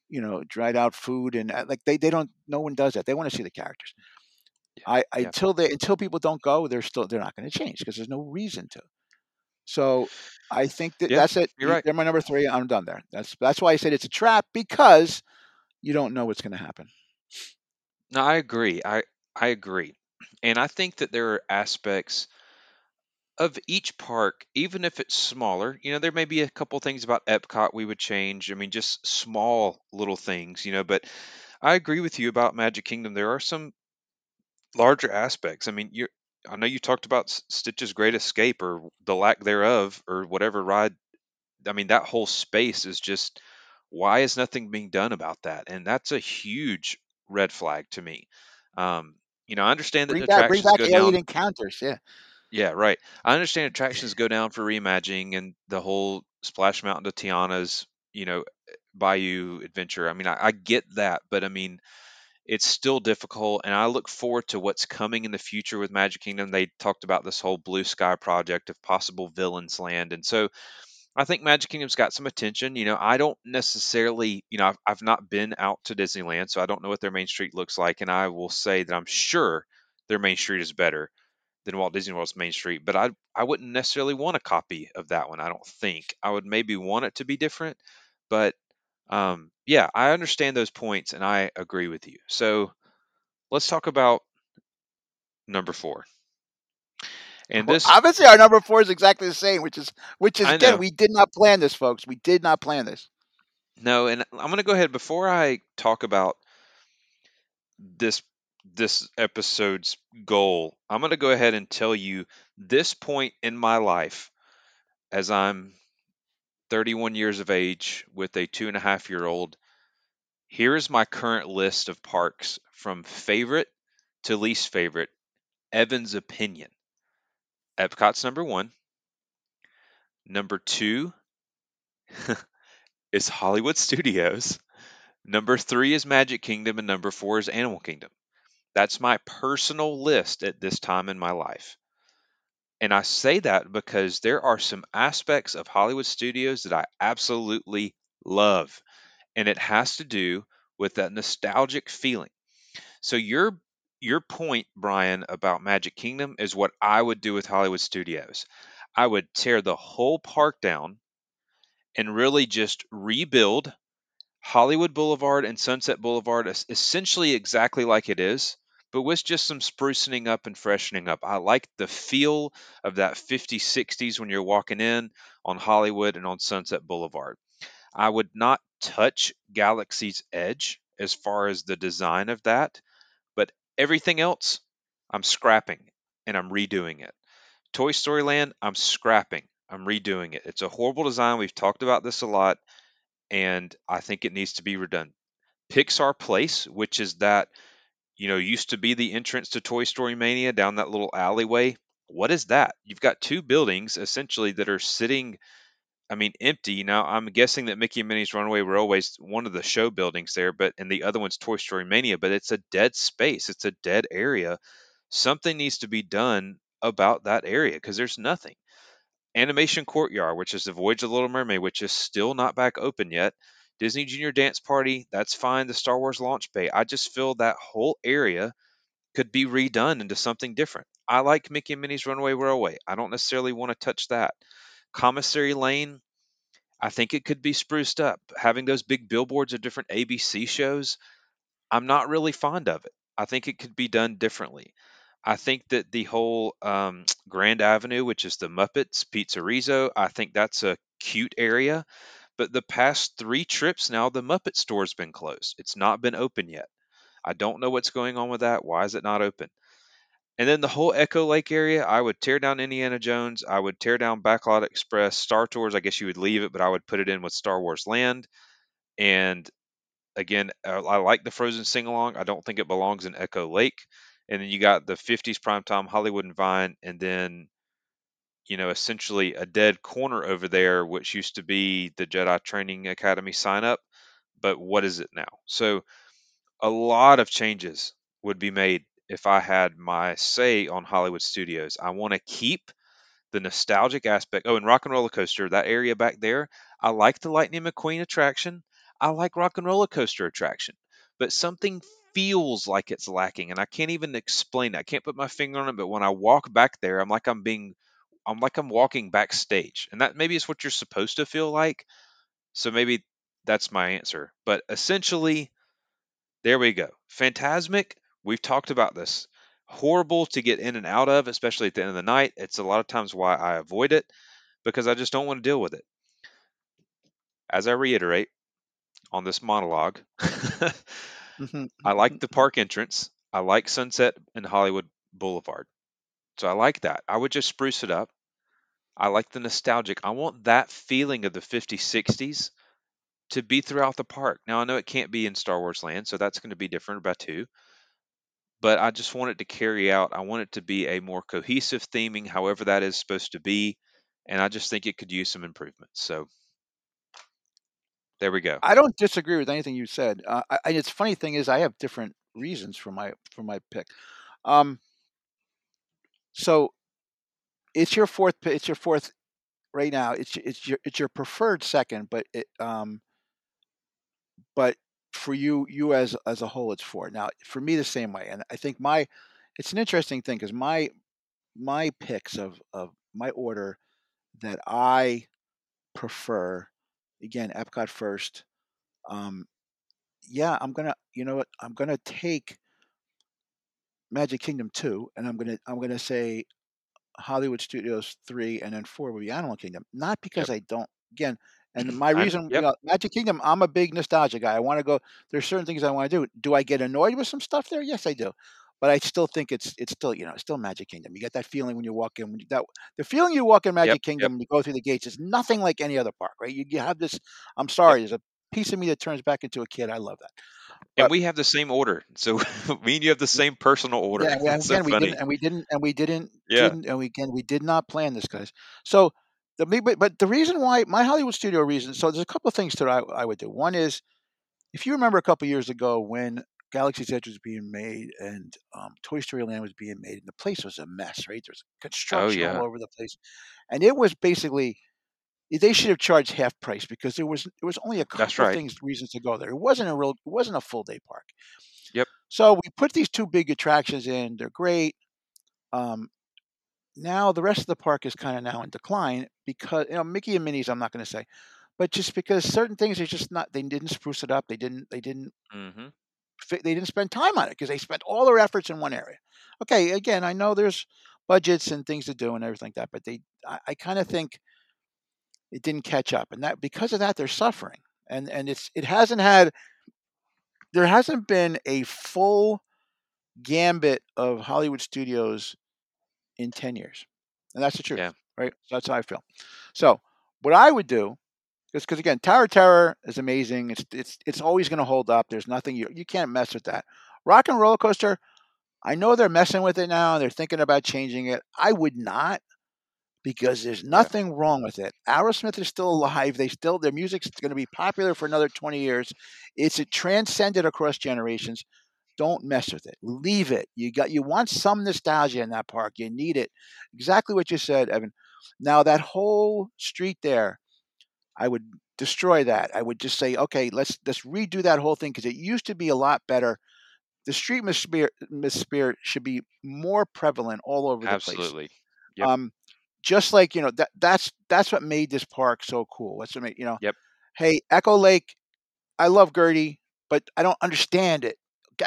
E: you know dried out food and uh, like they, they don't no one does that. They want to see the characters
D: Yeah,
E: I, I until they until people don't go they're still they're not going to change because there's no reason to so I think that
D: Yeah,
E: that's it.
D: you're right.
E: They're my number three. I'm done there. That's that's why I said it's a trap because you don't know what's going to happen.
D: No, I agree. I I agree. And I think that there are aspects of each park, even if it's smaller, you know, there may be a couple things about Epcot we would change. I mean, just small little things, you know, but I agree with you about Magic Kingdom. There are some larger aspects. I mean, you I know you talked about Stitch's Great Escape or the lack thereof or whatever ride. I mean, that whole space is just why is nothing being done about that? And that's a huge red flag to me. Um, you know, I understand that
E: Bring back bring
D: attractions
E: back
D: go
E: alien
D: down.
E: encounters. Yeah,
D: Yeah, right. I understand attractions go down for reimagining and the whole Splash Mountain to Tiana's, you know, Bayou adventure. I mean, I, I get that, but I mean, it's still difficult. And I look forward to what's coming in the future with Magic Kingdom. They talked about this whole Blue Sky project of possible Villains Land. And so I think Magic Kingdom's got some attention. You know, I don't necessarily, you know, I've, I've not been out to Disneyland, so I don't know what their main street looks like. And I will say that I'm sure their main street is better than Walt Disney World's main street, but I I wouldn't necessarily want a copy of that one. I don't think I would maybe want it to be different, but um, yeah, I understand those points and I agree with you. So let's talk about number four. And
E: Well,
D: this,
E: obviously, our number four is exactly the same, which is which is again, we did not plan this, folks. We did not plan this.
D: no, and I'm going to go ahead before I talk about this this episode's goal. I'm going to go ahead and tell you this point in my life as I'm 31 years of age with a two and a half year old. Here is my current list of parks from favorite to least favorite. Evan's opinion. Epcot's number one. Number two is Hollywood Studios. Number three is Magic Kingdom, and number four is Animal Kingdom. That's my personal list at this time in my life. And I say that because there are some aspects of Hollywood Studios that I absolutely love. And it has to do with that nostalgic feeling. So your your point, Bryan, about Magic Kingdom is what I would do with Hollywood Studios. I would tear the whole park down and really just rebuild Hollywood Boulevard and Sunset Boulevard essentially exactly like it is, but with just some sprucing up and freshening up. I like the feel of that 50s, 60s when you're walking in on Hollywood and on Sunset Boulevard. I would not touch Galaxy's Edge as far as the design of that, but everything else I'm scrapping and I'm redoing it. Toy Story Land, I'm scrapping. I'm redoing it. It's a horrible design. We've talked about this a lot, and I think it needs to be redone. Pixar Place, which is that, you know, used to be the entrance to Toy Story Mania down that little alleyway. What is that? You've got two buildings essentially that are sitting, I mean, empty. Now, I'm guessing that Mickey and Minnie's Runaway Railway's one of the show buildings there, but and the other one's Toy Story Mania, but it's a dead space. It's a dead area. Something needs to be done about that area because there's nothing. Animation Courtyard, which is the Voyage of the Little Mermaid, which is still not back open yet. Disney Junior Dance Party, that's fine. The Star Wars launch bay. I just feel that whole area could be redone into something different. I like Mickey and Minnie's Runaway Railway. I don't necessarily want to touch that. Commissary Lane, I think it could be spruced up. Having those big billboards of different ABC shows, I'm not really fond of it. I think it could be done differently. I think that the whole um, Grand Avenue, which is the Muppets PizzeRizzo, I think that's a cute area. But the past three trips now, the Muppet store's been closed. It's not been open yet. I don't know what's going on with that. Why is it not open? And then the whole Echo Lake area, I would tear down Indiana Jones. I would tear down Backlot Express, Star Tours. I guess you would leave it, but I would put it in with Star Wars Land. And again, uh, I like the Frozen sing along. I don't think it belongs in Echo Lake. And then you got the 50s primetime Hollywood and Vine, and then you know essentially a dead corner over there, which used to be the Jedi Training Academy sign up. But what is it now? So a lot of changes would be made if I had my say on Hollywood Studios. I want to keep the nostalgic aspect. Oh, and Rock and Roller Coaster, that area back there, I like the Lightning McQueen attraction. I like Rock and Roller Coaster attraction, but something feels like it's lacking, and I can't even explain it. I can't put my finger on it, but when I walk back there, I'm like I'm being, I'm like I'm walking backstage, and that maybe is what you're supposed to feel like. So maybe that's my answer. But essentially, there we go. Fantasmic, we've talked about this. Horrible to get in and out of, especially at the end of the night. It's a lot of times why I avoid it because I just don't want to deal with it. As I reiterate on this monologue, mm-hmm. I like mm-hmm. the park entrance. I like Sunset and Hollywood Boulevard. So I like that. I would just spruce it up. I like the nostalgic. I want that feeling of the 50s, 60s to be throughout the park. Now I know it can't be in Star Wars Land, so that's going to be different by two. But I just want it to carry out. I want it to be a more cohesive theming, however that is supposed to be, and I just think it could use some improvements. So there we go.
E: I don't disagree with anything you said. Uh, I, and it's funny thing is, I have different reasons for my for my pick. Um, so it's your fourth. It's your fourth right now it's it's your it's your preferred second, but it um but for you you as as a whole it's four. Now for me the same way, and I think my it's an interesting thing because my my picks of of my order that I prefer again Epcot first. Um, yeah, I'm gonna you know what I'm gonna take Magic Kingdom two, and I'm gonna I'm gonna say Hollywood Studios three, and then four would be Animal Kingdom. Not because I don't again. And my reason,
D: yep.
E: you know, Magic Kingdom, I'm a big nostalgia guy. I want to go. There's certain things I want to do. Do I get annoyed with some stuff there? Yes, I do. But I still think it's it's still you know it's still Magic Kingdom. You get that feeling when you walk in. When you, that the feeling you walk in Magic
D: yep.
E: Kingdom and you go through the gates is nothing like any other park, right? You, you have this. I'm sorry, there's a piece of me that turns back into a kid. I love that.
D: And
E: But-
D: we have the same order, so me and you have the same personal order.
E: Yeah, yeah,
D: It's so
E: again, we didn't, and we didn't, and we didn't,
D: Yeah.
E: didn't, and we again, we did not plan this, guys. So the but, but the reason why my Hollywood studio reason. So there's a couple of things that I, I would do. One is, if you remember a couple years ago when Galaxy's Edge was being made and um, Toy Story Land was being made, and the place was a mess, right? There's construction
D: Oh, yeah.
E: all over the place, and it was basically. They should have charged half price because there was there was only a couple
D: right.
E: of things reasons to go there. It wasn't a real it wasn't a full day park.
D: Yep.
E: So we put these two big attractions in. They're great. Um, now the rest of the park is kind of now in decline because you know Mickey and Minnie's. I'm not going to say, but just because certain things are just not. They didn't spruce it up. They didn't. They didn't.
D: hmm
E: fi- They didn't spend time on it because they spent all their efforts in one area. Okay, again, I know there's budgets and things to do and everything like that, but they. I, I kind of think it didn't catch up, and that because of that they're suffering, and and it's it hasn't had. There hasn't been a full gambit of Hollywood studios in 10 years. And that's the truth,
D: Yeah.
E: right? That's how I feel. So, what I would do is because again, Tower of Terror is amazing. It's it's it's always going to hold up. There's nothing you you can't mess with that. Rock and Roller Coaster, I know they're messing with it now and they're thinking about changing it. I would not because there's nothing wrong with it. Aerosmith is still alive. They still their music's going to be popular for another 20 years. It's it transcended across generations. Don't mess with it. Leave it. You got you want some nostalgia in that park. You need it. Exactly what you said, Evan. Now that whole street there, I would destroy that. I would just say, okay, let's let's redo that whole thing because it used to be a lot better. The Streetmosphere, miss spirit should be more prevalent all over the place.
D: Absolutely. Yep.
E: Um, just like you know that that's that's what made this park so cool. That's what made you know.
D: Yep.
E: Hey, Echo Lake, I love Gertie, but I don't understand it.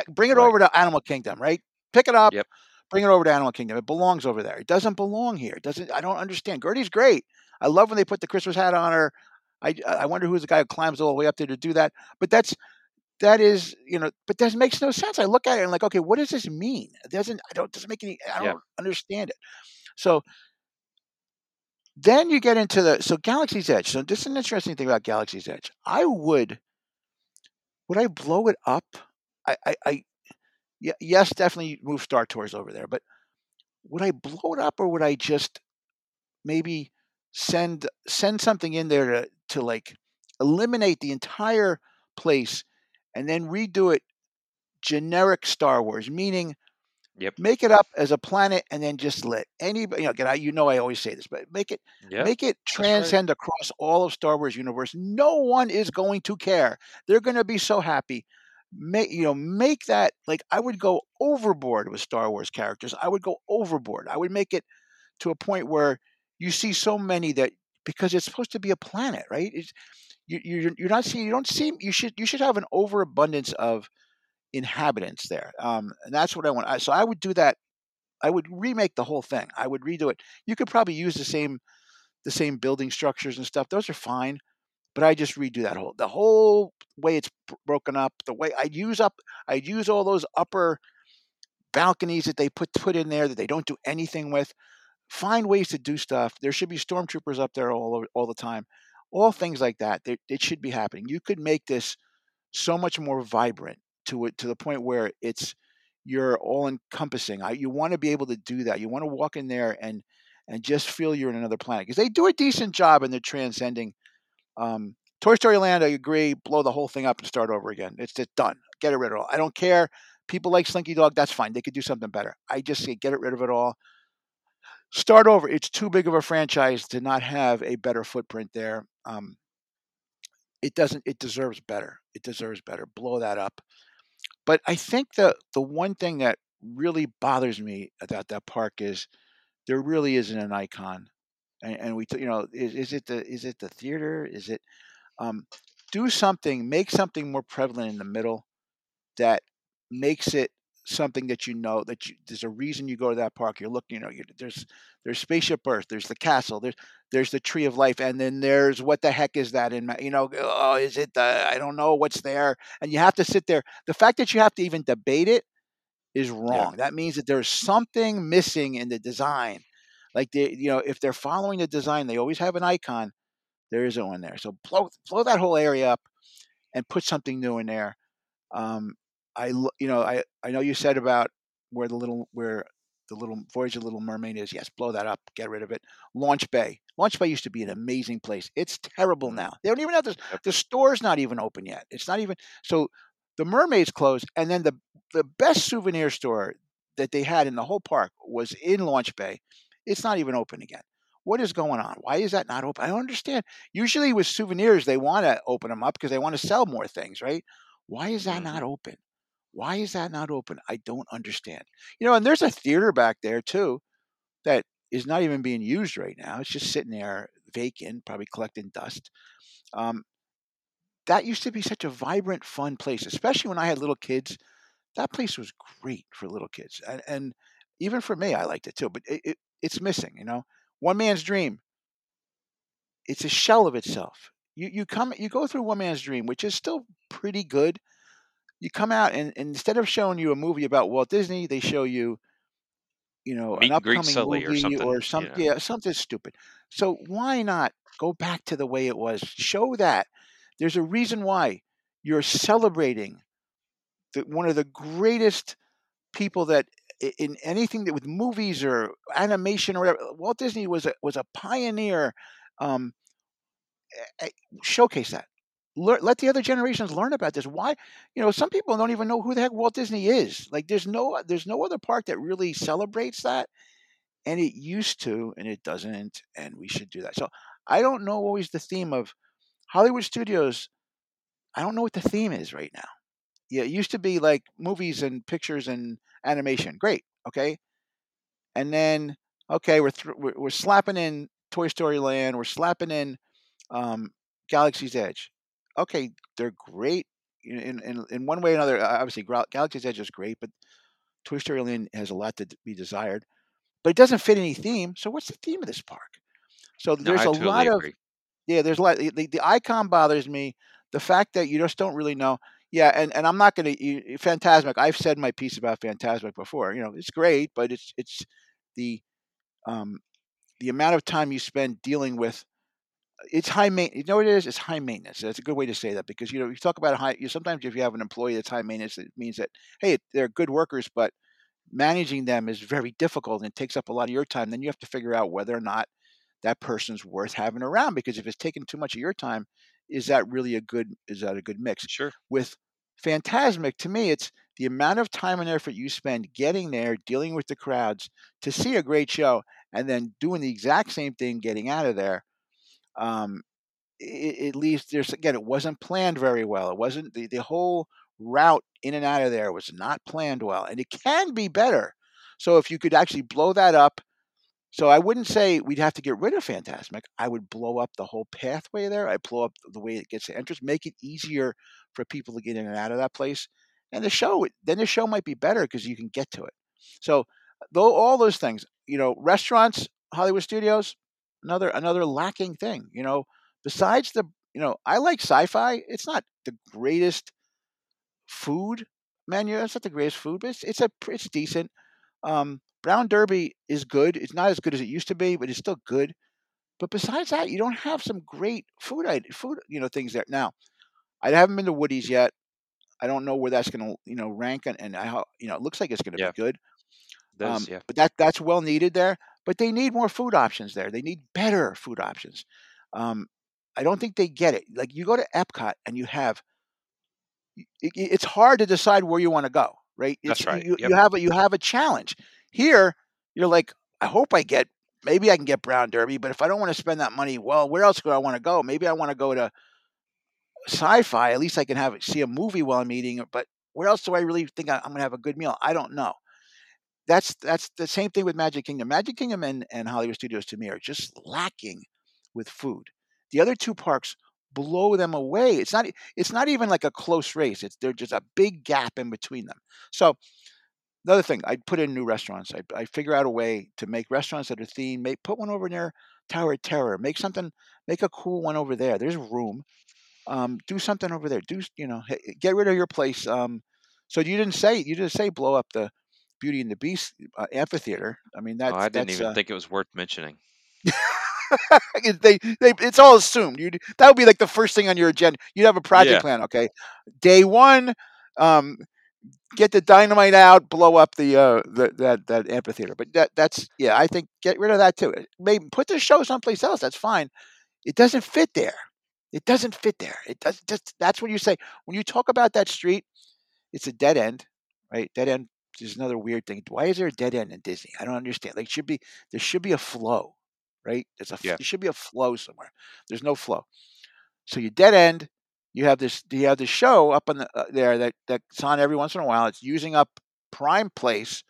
E: Bring it
D: Right.
E: over to Animal Kingdom, right? Pick it up.
D: Yep.
E: Bring it over to Animal Kingdom. It belongs over there. It doesn't belong here. It doesn't. I don't understand. Gertie's great. I love when they put the Christmas hat on her. I I wonder who's the guy who climbs all the way up there to do that. But that's that is you know. But that makes no sense. I look at it and I'm like, okay, what does this mean? It doesn't. I don't. Doesn't make any. I don't understand it. So then you get into the so Galaxy's Edge. So this is an interesting thing about Galaxy's Edge. I would would I blow it up? I I, I yes, definitely move Star Tours over there, but would I blow it up or would I just maybe send send something in there to to like eliminate the entire place and then redo it generic Star Wars, meaning
D: Yep.
E: make it up as a planet and then just let anybody you know, again, I, you know I always say this, but make it
D: Yeah.
E: make it
D: right.
E: transcend across all of Star Wars universe. No one is going to care. They're going to be so happy. Make you know, make that like I would go overboard with Star Wars characters. I would go overboard. I would make it to a point where you see so many that because it's supposed to be a planet, right? It's, you, you're you're not seeing. You don't see. You should you should have an overabundance of inhabitants there. Um, and that's what I want. So I would do that. I would remake the whole thing. I would redo it. You could probably use the same the same building structures and stuff. Those are fine. But I just redo that whole the whole way it's broken up. The way I'd use up I'd use all those upper balconies that they put put in there that they don't do anything with. Find ways to do stuff. There should be stormtroopers up there all all the time. All things like that. It should be happening. You could make this so much more vibrant to it to the point where it's you're all encompassing. You want to be able to do that. You want to walk in there and and just feel you're in another planet because they do a decent job in the transcending. Um, Toy Story Land, I agree. Blow the whole thing up and start over again. It's just done. Get it rid of it all. I don't care. People like Slinky Dog. That's fine. They could do something better. I just say get it rid of it all. start over. It's too big of a franchise to not have a better footprint there. Um, it doesn't. It deserves better. It deserves better. Blow that up. But I think the the one thing that really bothers me about that park is there really isn't an icon, and, and we, you know, is, is it the is it the theater? Is it um, do something, make something more prevalent in the middle that makes it something that you know that you, there's a reason you go to that park. You're looking, you know, there's there's spaceship Earth, there's the castle, there's there's the tree of life, and then there's what the heck is that in my, you know, oh, is it the I don't know what's there, and you have to sit there. The fact that you have to even debate it is wrong. Yeah. That means that there's something missing in the design. Like they, you know, if they're following the design, they always have an icon. There isn't one there. So blow blow that whole area up and put something new in there. Um, I you know I I know you said about where the little where the little Voyage of Little Mermaid is. Yes, blow that up, get rid of it. Launch Bay. Launch Bay used to be an amazing place. It's terrible mm-hmm. now. They don't even have the the store's not even open yet. It's not even so. The Mermaid's closed, and then the the best souvenir store that they had in the whole park was in Launch Bay. It's not even open again. What is going on? Why is that not open? I don't understand. Usually with souvenirs, they want to open them up because they want to sell more things, right? Why is that not mm-hmm. open? Why is that not open? I don't understand. You know, and there's a theater back there too that is not even being used right now. It's just sitting there vacant, probably collecting dust. Um, that used to be such a vibrant, fun place, especially when I had little kids. That place was great for little kids, and, and even for me, I liked it too. But it, it, it's missing, you know. One man's dream. It's a shell of itself. You you come you go through one man's dream, which is still pretty good. You come out and, and instead of showing you a movie about Walt Disney, they show you, you know,
D: Meet
E: an upcoming
D: movie
E: or something, or
D: some
E: yeah. yeah, something stupid. So why not go back to the way it was? Show that there's a reason why you're celebrating the, one of the greatest people that in anything that with movies or animation or whatever. Walt Disney was a was a pioneer. Um, showcase that. Let the other generations learn about this. Why, you know, some people don't even know who the heck Walt Disney is. Like, there's no there's no other park that really celebrates that, and it used to, and it doesn't, and we should do that. So I don't know always the theme of Hollywood Studios. I don't know what the theme is right now. Yeah, it used to be like movies and pictures and animation. Great, okay. And then okay, we're th- we're, we're slapping in Toy Story Land. We're slapping in um, Galaxy's Edge. Okay, they're great in, in in one way or another. Obviously, Galaxy's Edge is great, but Toy Story Land has a lot to be desired. But it doesn't fit any theme. So what's the theme of this park? So there's a
D: totally
E: lot of yeah. There's a lot. The, the icon bothers me. The fact that you just don't really know. Yeah, and, and I'm not going to Fantasmic. I've said my piece about Fantasmic before. You know, it's great, but it's it's the um, the amount of time you spend dealing with it's high maintenance. You know what it is? It's high maintenance. That's a good way to say that because you know you talk about high. You, sometimes if you have an employee that's high maintenance, it means that hey, they're good workers, but managing them is very difficult and it takes up a lot of your time. Then you have to figure out whether or not that person's worth having around because if it's taking too much of your time, is that really a good is that a good mix?
D: Sure.
E: With Fantasmic, to me, it's the amount of time and effort you spend getting there, dealing with the crowds to see a great show, and then doing the exact same thing, getting out of there. Um, it, it leaves there's again, it wasn't planned very well. It wasn't the, the whole route in and out of there was not planned well, and it can be better. So if you could actually blow that up so I wouldn't say we'd have to get rid of Fantasmic. I would blow up the whole pathway there. I'd blow up the way it gets to entrance, make it easier for people to get in and out of that place. And the show, then the show might be better because you can get to it. So though all those things, you know, restaurants, Hollywood studios, another another lacking thing. You know, besides the, you know, I like sci-fi. It's not the greatest food menu. It's not the greatest food, but it's it's a it's decent. Um, Brown Derby is good. It's not as good as it used to be, but it's still good. But besides that, you don't have some great food food you know things there. Now, I haven't been to Woody's yet. I don't know where that's going to you know rank, and, and I you know it looks like it's going to
D: Yeah,
E: be good. Um,
D: yeah.
E: but that that's well needed there. But they need more food options there. They need better food options. Um, I don't think they get it. Like you go to Epcot and you have it, it's hard to decide where you want to go, right? It's
D: That's right.
E: you
D: Yep.
E: you have a you have a challenge. Here, you're like, I hope I get maybe I can get Brown Derby, but if I don't want to spend that money, well, where else do I want to go? Maybe I want to go to sci-fi. At least I can have see a movie while I'm eating. But where else do I really think I'm going to have a good meal? I don't know. That's that's the same thing with Magic Kingdom. Magic Kingdom and, and Hollywood Studios to me are just lacking with food. The other two parks blow them away. It's not it's not even like a close race. It's there's just a big gap in between them. So another thing, I'd put in new restaurants. I, I figure out a way to make restaurants that are themed. Make put one over near Tower of Terror. Make something. Make a cool one over there. There's room. Um, do something over there. Do you know? Get rid of your place. Um, so you didn't say you didn't say blow up the Beauty and the Beast uh, amphitheater. I mean, that's
D: Oh, I didn't
E: that's
D: even
E: uh,
D: think it was worth mentioning.
E: they, they, it's all assumed. You that would be like the first thing on your agenda. You'd have a project
D: Yeah.
E: plan. Okay, day one, um, get the dynamite out, blow up the uh, the, that that amphitheater. But that that's yeah, I think get rid of that too. Maybe put the show someplace else. That's fine. It doesn't fit there. It doesn't fit there. It does just that's what you say when you talk about that street. It's a dead end, right? Dead end is another weird thing. Why is there a dead end in Disney? I don't understand. Like, should be there should be a flow, right? There's a
D: Yeah.
E: there should be a flow somewhere. There's no flow. So you dead end. You have this. You have this show up on the uh, there that that's on every once in a while. It's using up prime place,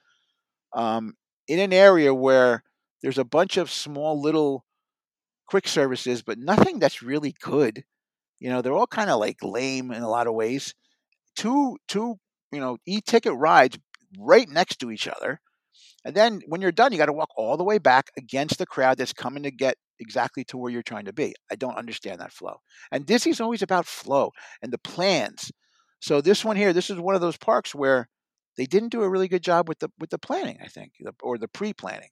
E: um, in an area where there's a bunch of small little quick services, but nothing that's really good. You know, they're all kind of like lame in a lot of ways. Two two you know e-ticket rides right next to each other. And then when you're done, you got to walk all the way back against the crowd that's coming to get exactly to where you're trying to be. I don't understand that flow. And Disney's always about flow and the plans. So this one here, this is one of those parks where they didn't do a really good job with the with the planning, I think, or the pre-planning.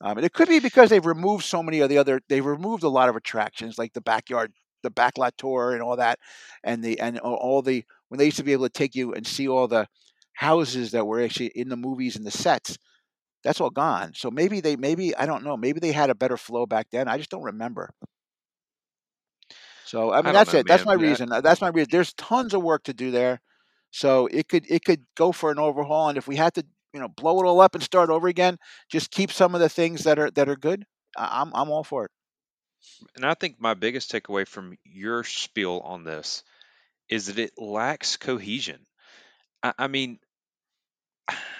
E: Um, and it could be because they've removed so many of the other. They've removed a lot of attractions like the backyard, the backlot tour, and all that, and the and all- all the when they used to be able to take you and see all the houses that were actually in the movies and the sets. That's all gone. So maybe they maybe I don't know. Maybe they had a better flow back then. I just don't remember. So I mean
D: don't
E: that's
D: know,
E: it. That's my
D: but
E: reason. Uh, That's my reason. There's tons of work to do there. So it could it could go for an overhaul. And if we had to you know blow it all up and start over again, just keep some of the things that are that are good. I- I'm I'm all for it.
D: And I think my biggest takeaway from your spiel on this is that it lacks cohesion. I, I mean,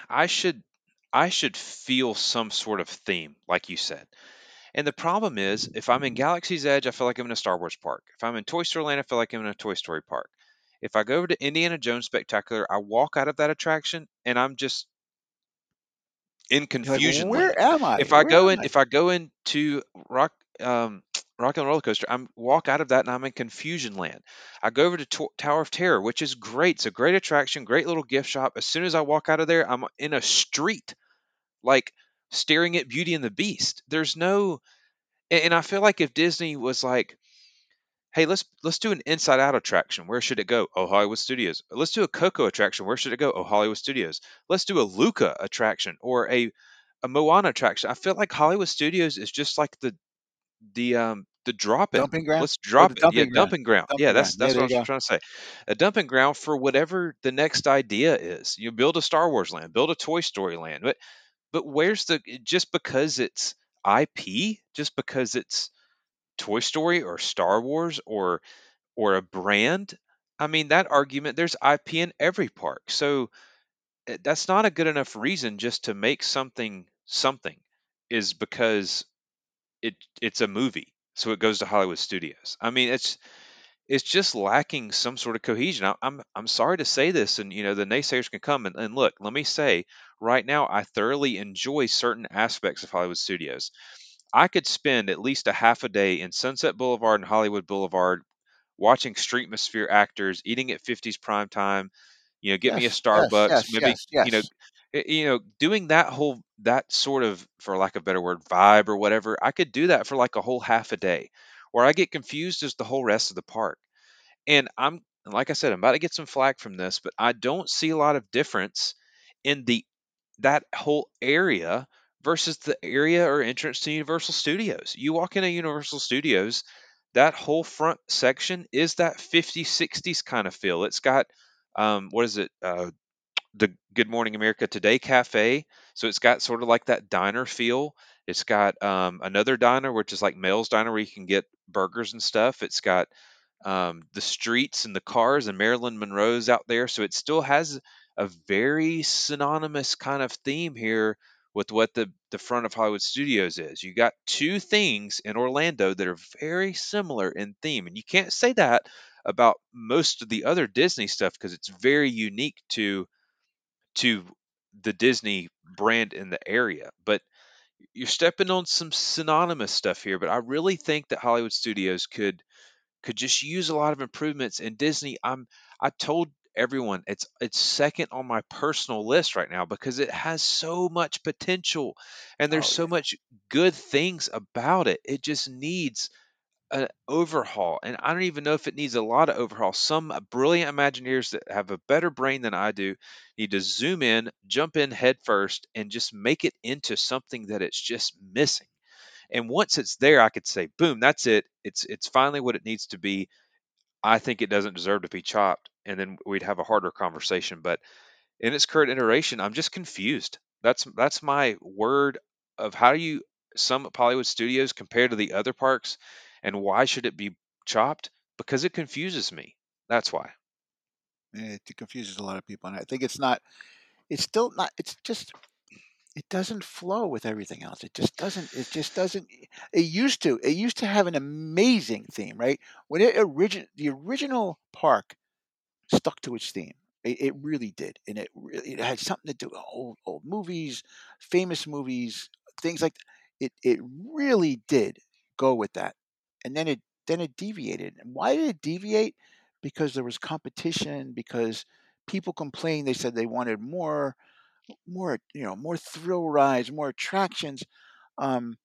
D: I should I should feel some sort of theme, like you said. And the problem is, if I'm in Galaxy's Edge, I feel like I'm in a Star Wars park. If I'm in Toy Story Land, I feel like I'm in a Toy Story park. If I go over to Indiana Jones Spectacular, I walk out of that attraction and I'm just in
E: You're like,
D: confusion
E: where
D: land.
E: am I?
D: If I
E: Where
D: go
E: am
D: in,
E: I?
D: if I go into Rock, um, Rock and Roller Coaster, I'm walk out of that and I'm in confusion land. I go over to to- Tower of Terror, which is great. It's a great attraction, great little gift shop. As soon as I walk out of there, I'm in a street, like staring at Beauty and the Beast. There's no, and and I feel like if Disney was like, hey, let's let's do an Inside Out attraction. Where should it go? Oh, Hollywood Studios. Let's do a Coco attraction. Where should it go? Oh, Hollywood Studios. Let's do a Luca attraction or a a Moana attraction. I feel like Hollywood Studios is just like the the um the drop in.
E: Dumping ground?
D: Let's drop it. Yeah,
E: dumping ground.
D: dumping ground.
E: Dumping
D: Yeah,
E: ground.
D: that's
E: Yeah,
D: that's what I was trying to say. A dumping ground for whatever the next idea is. You build a Star Wars land, build a Toy Story land. But but where's the just because it's IP, just because it's Toy Story or Star Wars or or a brand, I mean that argument there's IP in every park. So eh, that's not a good enough reason just to make something something is because it it's a movie. So it goes to Hollywood Studios. I mean it's it's just lacking some sort of cohesion. I, I'm I'm sorry to say this, and you know the naysayers can come and, and look. Let me say right now, I thoroughly enjoy certain aspects of Hollywood Studios. I could spend at least a half a day in Sunset Boulevard and Hollywood Boulevard watching Streetmosphere actors, eating at 50s prime time. You know, get me a
E: Yes, yes,
D: Starbucks,
E: yes,
D: maybe
E: yes,
D: you know,
E: yes.
D: Eh, you know, doing that whole that sort of, for lack of a better word, vibe or whatever. I could do that for like a whole half a day, where I get confused as the whole rest of the park. And I'm like I said, I'm about to get some flack from this, but I don't see a lot of difference in the that whole area versus the area or entrance to Universal Studios. You walk into Universal Studios, that whole front section is that 50s, 60s kind of feel. It's got um, what is it? Uh, the Good Morning America Today Cafe. So it's got sort of like that diner feel. It's got um, another diner, which is like Mel's Diner, where you can get burgers and stuff. It's got um, the streets and the cars and Marilyn Monroe's out there. So it still has a very synonymous kind of theme here with what the, the front of Hollywood Studios is. You got two things in Orlando that are very similar in theme. And you can't say that about most of the other Disney stuff because it's very unique to to the Disney brand in the area. But you're stepping on some synonymous stuff here, but I really think that Hollywood Studios could could just use a lot of improvements and Disney I'm I told everyone it's it's second on my personal list right now because it has so much potential and there's
E: Oh
D: so
E: yeah.
D: much good things about it. It just needs an overhaul and I don't even know if it needs a lot of overhaul. Some brilliant Imagineers that have a better brain than I do need to zoom in, jump in head first and just make it into something that it's just missing. And once it's there, I could say, boom, that's it. It's it's finally what it needs to be. I think it doesn't deserve to be chopped, and then we'd have a harder conversation. But in its current iteration, I'm just confused. That's that's my word of how do you sum up Hollywood Studios compared to the other parks, and why should it be chopped? Because it confuses me. That's why.
E: Eh, it confuses a lot of people, and I think it's not. It's still not. It's just. It doesn't flow with everything else. It just doesn't. It just doesn't. Eh, it used to. It used to have an amazing theme, right? When it origin, the original park stuck to its theme. It, it really did, and it really, it had something to do with old old movies, famous movies, things like it. It really did go with that, and then it then it deviated. And why did it deviate? Because there was competition. Because people complained. They said they wanted more, more you know, more thrill rides, more attractions. Um,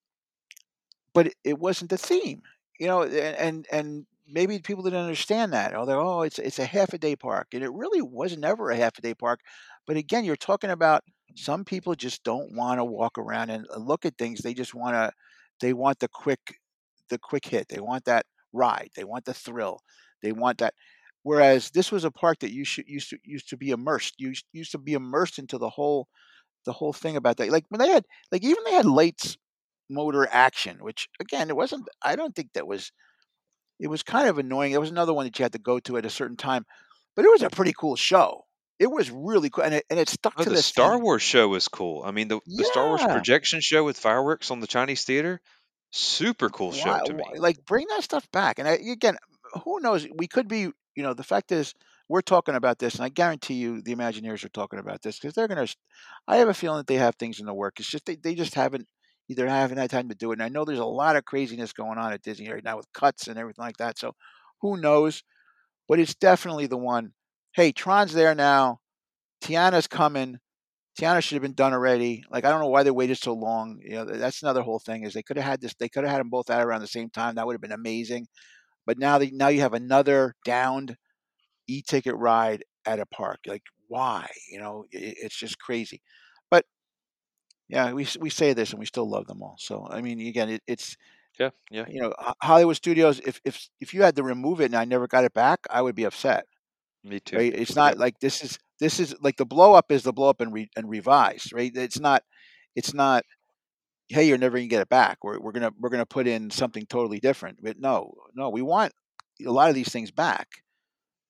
E: but it, wasn't the theme, you know, and and, and maybe people didn't understand that. Oh, they're oh, it's it's a half a day park, and it really was never a half a day park. But again, you're talking about some people just don't want to walk around and uh, look at things. They just want to, they want the quick, the quick hit. They want that ride. They want the thrill. They want that. Whereas this was a park that you should used to used to be immersed. You used- to be immersed into the whole the whole thing about that. Like when they had like even they had lights motor action, which again it wasn't. I don't think that was. It was kind of annoying. There was another one that you had to go to at a certain time, but it was a pretty cool show. It was really cool, and it and it stuck
D: Oh,
E: to
D: the Star
E: theme.
D: Wars show was cool. I mean, the the Star Wars projection show with fireworks on the Chinese theater, super cool show
E: why,
D: to
E: why,
D: me.
E: like bring that stuff back. And I, again, who knows? We could be. You know, the fact is, we're talking about this, and I guarantee you, the Imagineers are talking about this because they're going to. I have a feeling that they have things in the work. It's just they, they just haven't either haven't had time to do it. And I know there's a lot of craziness going on at Disney right now with cuts and everything like that. So who knows? But it's definitely the one. Hey, Tron's there now. Tiana's coming. Tiana should have been done already. Like I don't know why they waited so long. You know, that's another whole thing. Is they could have had this. They could have had them both out around the same time. That would have been amazing. But now they now you have another downed e-ticket ride at a park. Like why? You know, it, it's just crazy. But yeah, we we say this and we still love them all. So I mean, again, it, it's
D: Yeah, yeah,
E: you know Hollywood Studios. If if if you had to remove it and I never got it back, I would be upset.
D: me too.
E: Right? It's not like this is this is like the blow up is the blow up and re, and revised. Right? It's not it's not. Hey, you're never gonna get it back. We're we're gonna we're gonna put in something totally different. But no, no, we want a lot of these things back,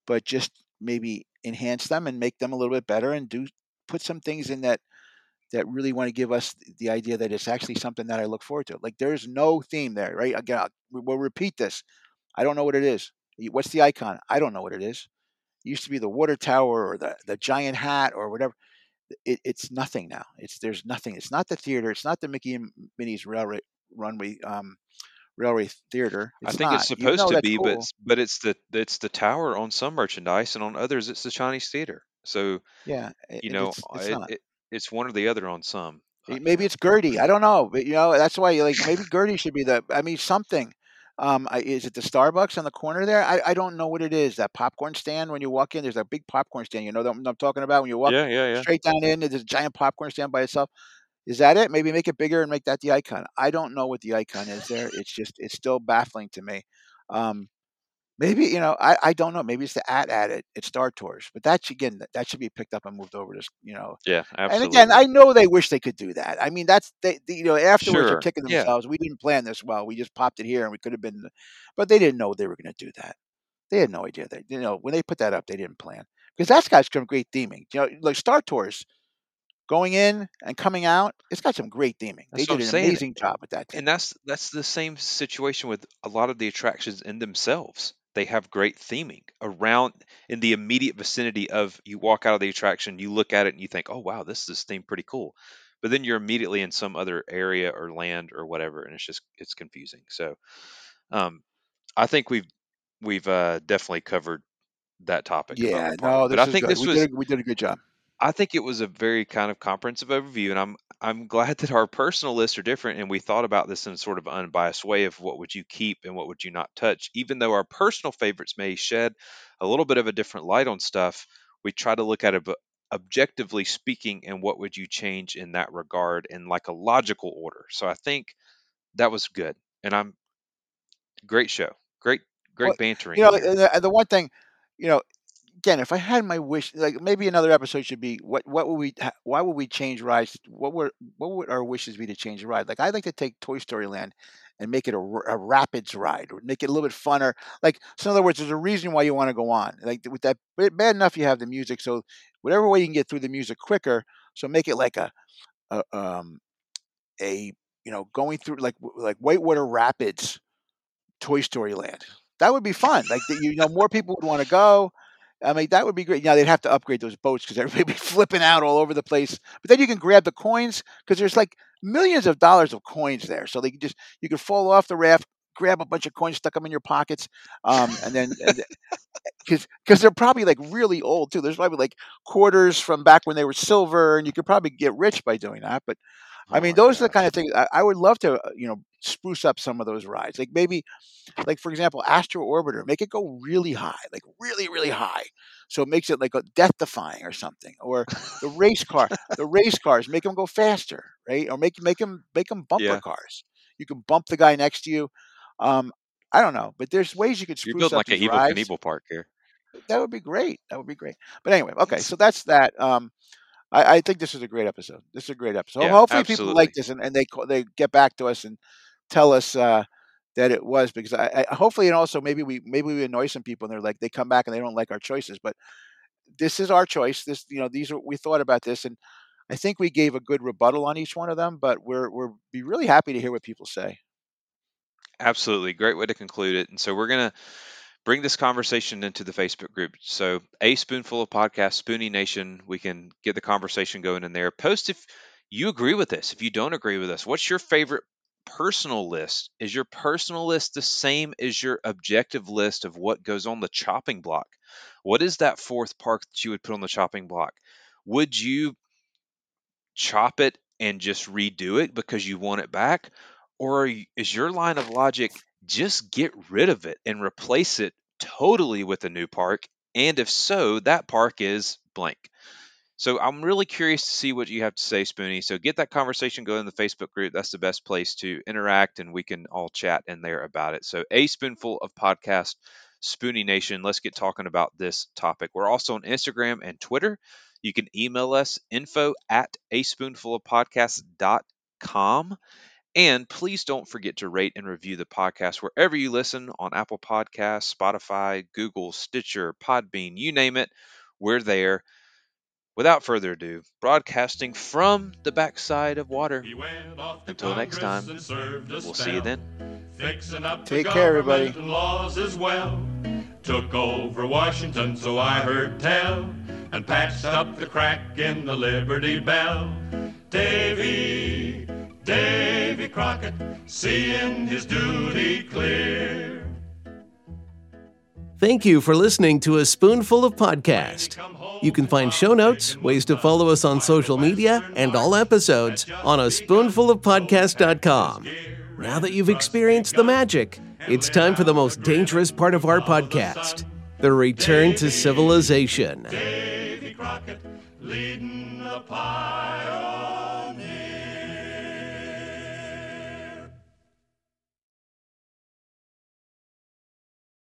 E: but just maybe enhance them and make them a little bit better and do put some things in that that really want to give us the idea that it's actually something that I look forward to. Like there's no theme there, right? Again, I'll, we'll repeat this. I don't know what it is. What's the icon? I don't know what it is. It used to be the water tower or the the giant hat or whatever. It, it's nothing now. It's there's nothing. It's not the theater. It's not the Mickey and Minnie's railway runway um, railway theater.
D: I think it's
E: not. Even
D: supposed
E: though
D: to
E: that's
D: be, but
E: cool.
D: it's, but it's the it's the tower on some merchandise, and on others it's the Chinese theater. So
E: Yeah, a-
D: you know,
E: it's it's
D: it, it it's one or the other on some. You
E: Maybe it's Gertie. I don't know, but you know that's why you like maybe Gertie should be the. I mean something. Um, I, is it the Starbucks on the corner there? I, I don't know what it is. That popcorn stand when you walk in, there's a big popcorn stand. You know what I'm talking about? When you walk
D: yeah, yeah, yeah.
E: straight down in, there's a giant popcorn stand by itself. Is that it? Maybe make it bigger and make that the icon. I don't know what the icon is there. It's just it's still baffling to me. Um, maybe you know I, I don't know maybe it's the at at it at Star Tours, but that should, again that, that should be picked up and moved over to you know.
D: Yeah, absolutely.
E: And again, I know they wish they could do that. I mean, that's they, they- you know afterwards they're
D: Sure.
E: kicking
D: Yeah.
E: themselves. We didn't plan this well. We just popped it here, and we could have been, but they didn't know they were going to do that. They had no idea that you know when they put that up, they didn't plan because that's got some great theming. You know, like Star Tours. Going in and coming out, it's got some great theming.
D: That's
E: they did
D: I'm
E: an
D: saying.
E: amazing job with that.
D: and that's that's the same situation with a lot of the attractions in themselves they have great theming around in the immediate vicinity of you walk out of the attraction you look at it and you think oh wow this is themed pretty cool but then you're immediately in some other area or land or whatever and it's just it's confusing so um i think we've we've uh definitely covered that topic
E: Yeah, no,
D: but i think
E: good.
D: this
E: we
D: was
E: did a, we did a good job.
D: I think it was a very kind of comprehensive overview, and I'm I'm glad that our personal lists are different, and we thought about this in a sort of unbiased way of what would you keep and what would you not touch. Even though our personal favorites may shed a little bit of a different light on stuff, we try to look at it objectively speaking, and what would you change in that regard in like a logical order. So I think that was good, and I'm great show, great
E: Well,
D: great bantering
E: you know, the, the one thing, you know, again, if I had my wish, like maybe another episode should be what what would we why would we change rides? What would what would our wishes be to change a ride? Like I'd like to take Toy Story Land and make it a, a rapids ride or make it a little bit funner. Like so, in other words, there's a reason why you want to go on. Like with that, bad enough you have the music, so whatever way you can get through the music quicker. So make it like a, a um a you know going through like like Whitewater Rapids Toy Story Land. That would be fun. Like the, you know, more people would want to go. I mean, that would be great. Now they'd have to upgrade those boats because everybody would be flipping out all over the place. But then you can grab the coins because there's like millions of dollars of coins there. So they can just you can fall off the raft, grab a bunch of coins, stuck them in your pockets, um, and then because because they're probably like really old too. There's probably like quarters from back when they were silver, and you could probably get rich by doing that. But I
D: Oh
E: mean,
D: my
E: those are the kind of things I, I would love to, uh, you know, spruce up some of those rides. Like maybe, like for example, Astro Orbiter, make it go really high, like really, really high, so it makes it like a death defying or something. Or the race car, the race cars, make them go faster, right? Or make make them make them bumper
D: Yeah.
E: cars. You can bump the guy next to you. Um, I don't know, but there's ways you could
D: You're
E: spruce
D: building
E: up
D: like an
E: Evel.
D: Knievel park here.
E: That would be great. That would be great. But anyway, okay, so that's that. Um, I, I think this is a great episode. This is a great episode.
D: Yeah,
E: Hopefully, people like this and, and they they get back to us and tell us uh, that it was because I, I hopefully and also maybe we maybe we annoy some people and they're like they come back and they don't like our choices. But this is our choice. This you know these are we thought about this and I think we gave a good rebuttal on each one of them. But we're we're be really happy to hear what people say.
D: Absolutely. Great way to conclude it. And so we're going to bring this conversation into the Facebook group. So, a spoonful of podcast, Spoonie Nation, we can get the conversation going in there. Post if you agree with this, if you don't agree with us. What's your favorite personal list? Is your personal list the same as your objective list of what goes on the chopping block? What is that fourth park that you would put on the chopping block? Would you chop it and just redo it because you want it back? Or is your line of logic just get rid of it and replace it totally with a new park? And if so, that park is blank. So I'm really curious to see what you have to say, Spoonie. So get that conversation going in the Facebook group. That's the best place to interact, and we can all chat in there about it. So a spoonful of podcast, Spoonie Nation. Let's get talking about this topic. We're also on Instagram and Twitter. You can email us info at a spoonful of podcast.com. And please don't forget to rate and review the podcast wherever you listen on Apple Podcasts, Spotify, Google, Stitcher, Podbean, you name it. We're there. Without further ado, broadcasting from the backside of water.
B: He went off to
D: Until next time,
B: and
D: We'll see you then.
B: Fixing up
E: Take
B: the
E: care, everybody.
B: laws as well. Took over Washington, so I heard tell, and patched up the crack in the Liberty Bell. Davy, Davy Crockett, seeing his duty clear.
C: Thank you for listening to A Spoonful of Podcast. You can find show notes, ways to follow us on social media, and all episodes on a spoonfulofpodcast.com. Now that you've experienced the magic, it's time for the most dangerous part of our podcast the return to civilization.
B: Davy Crockett leading the pirate.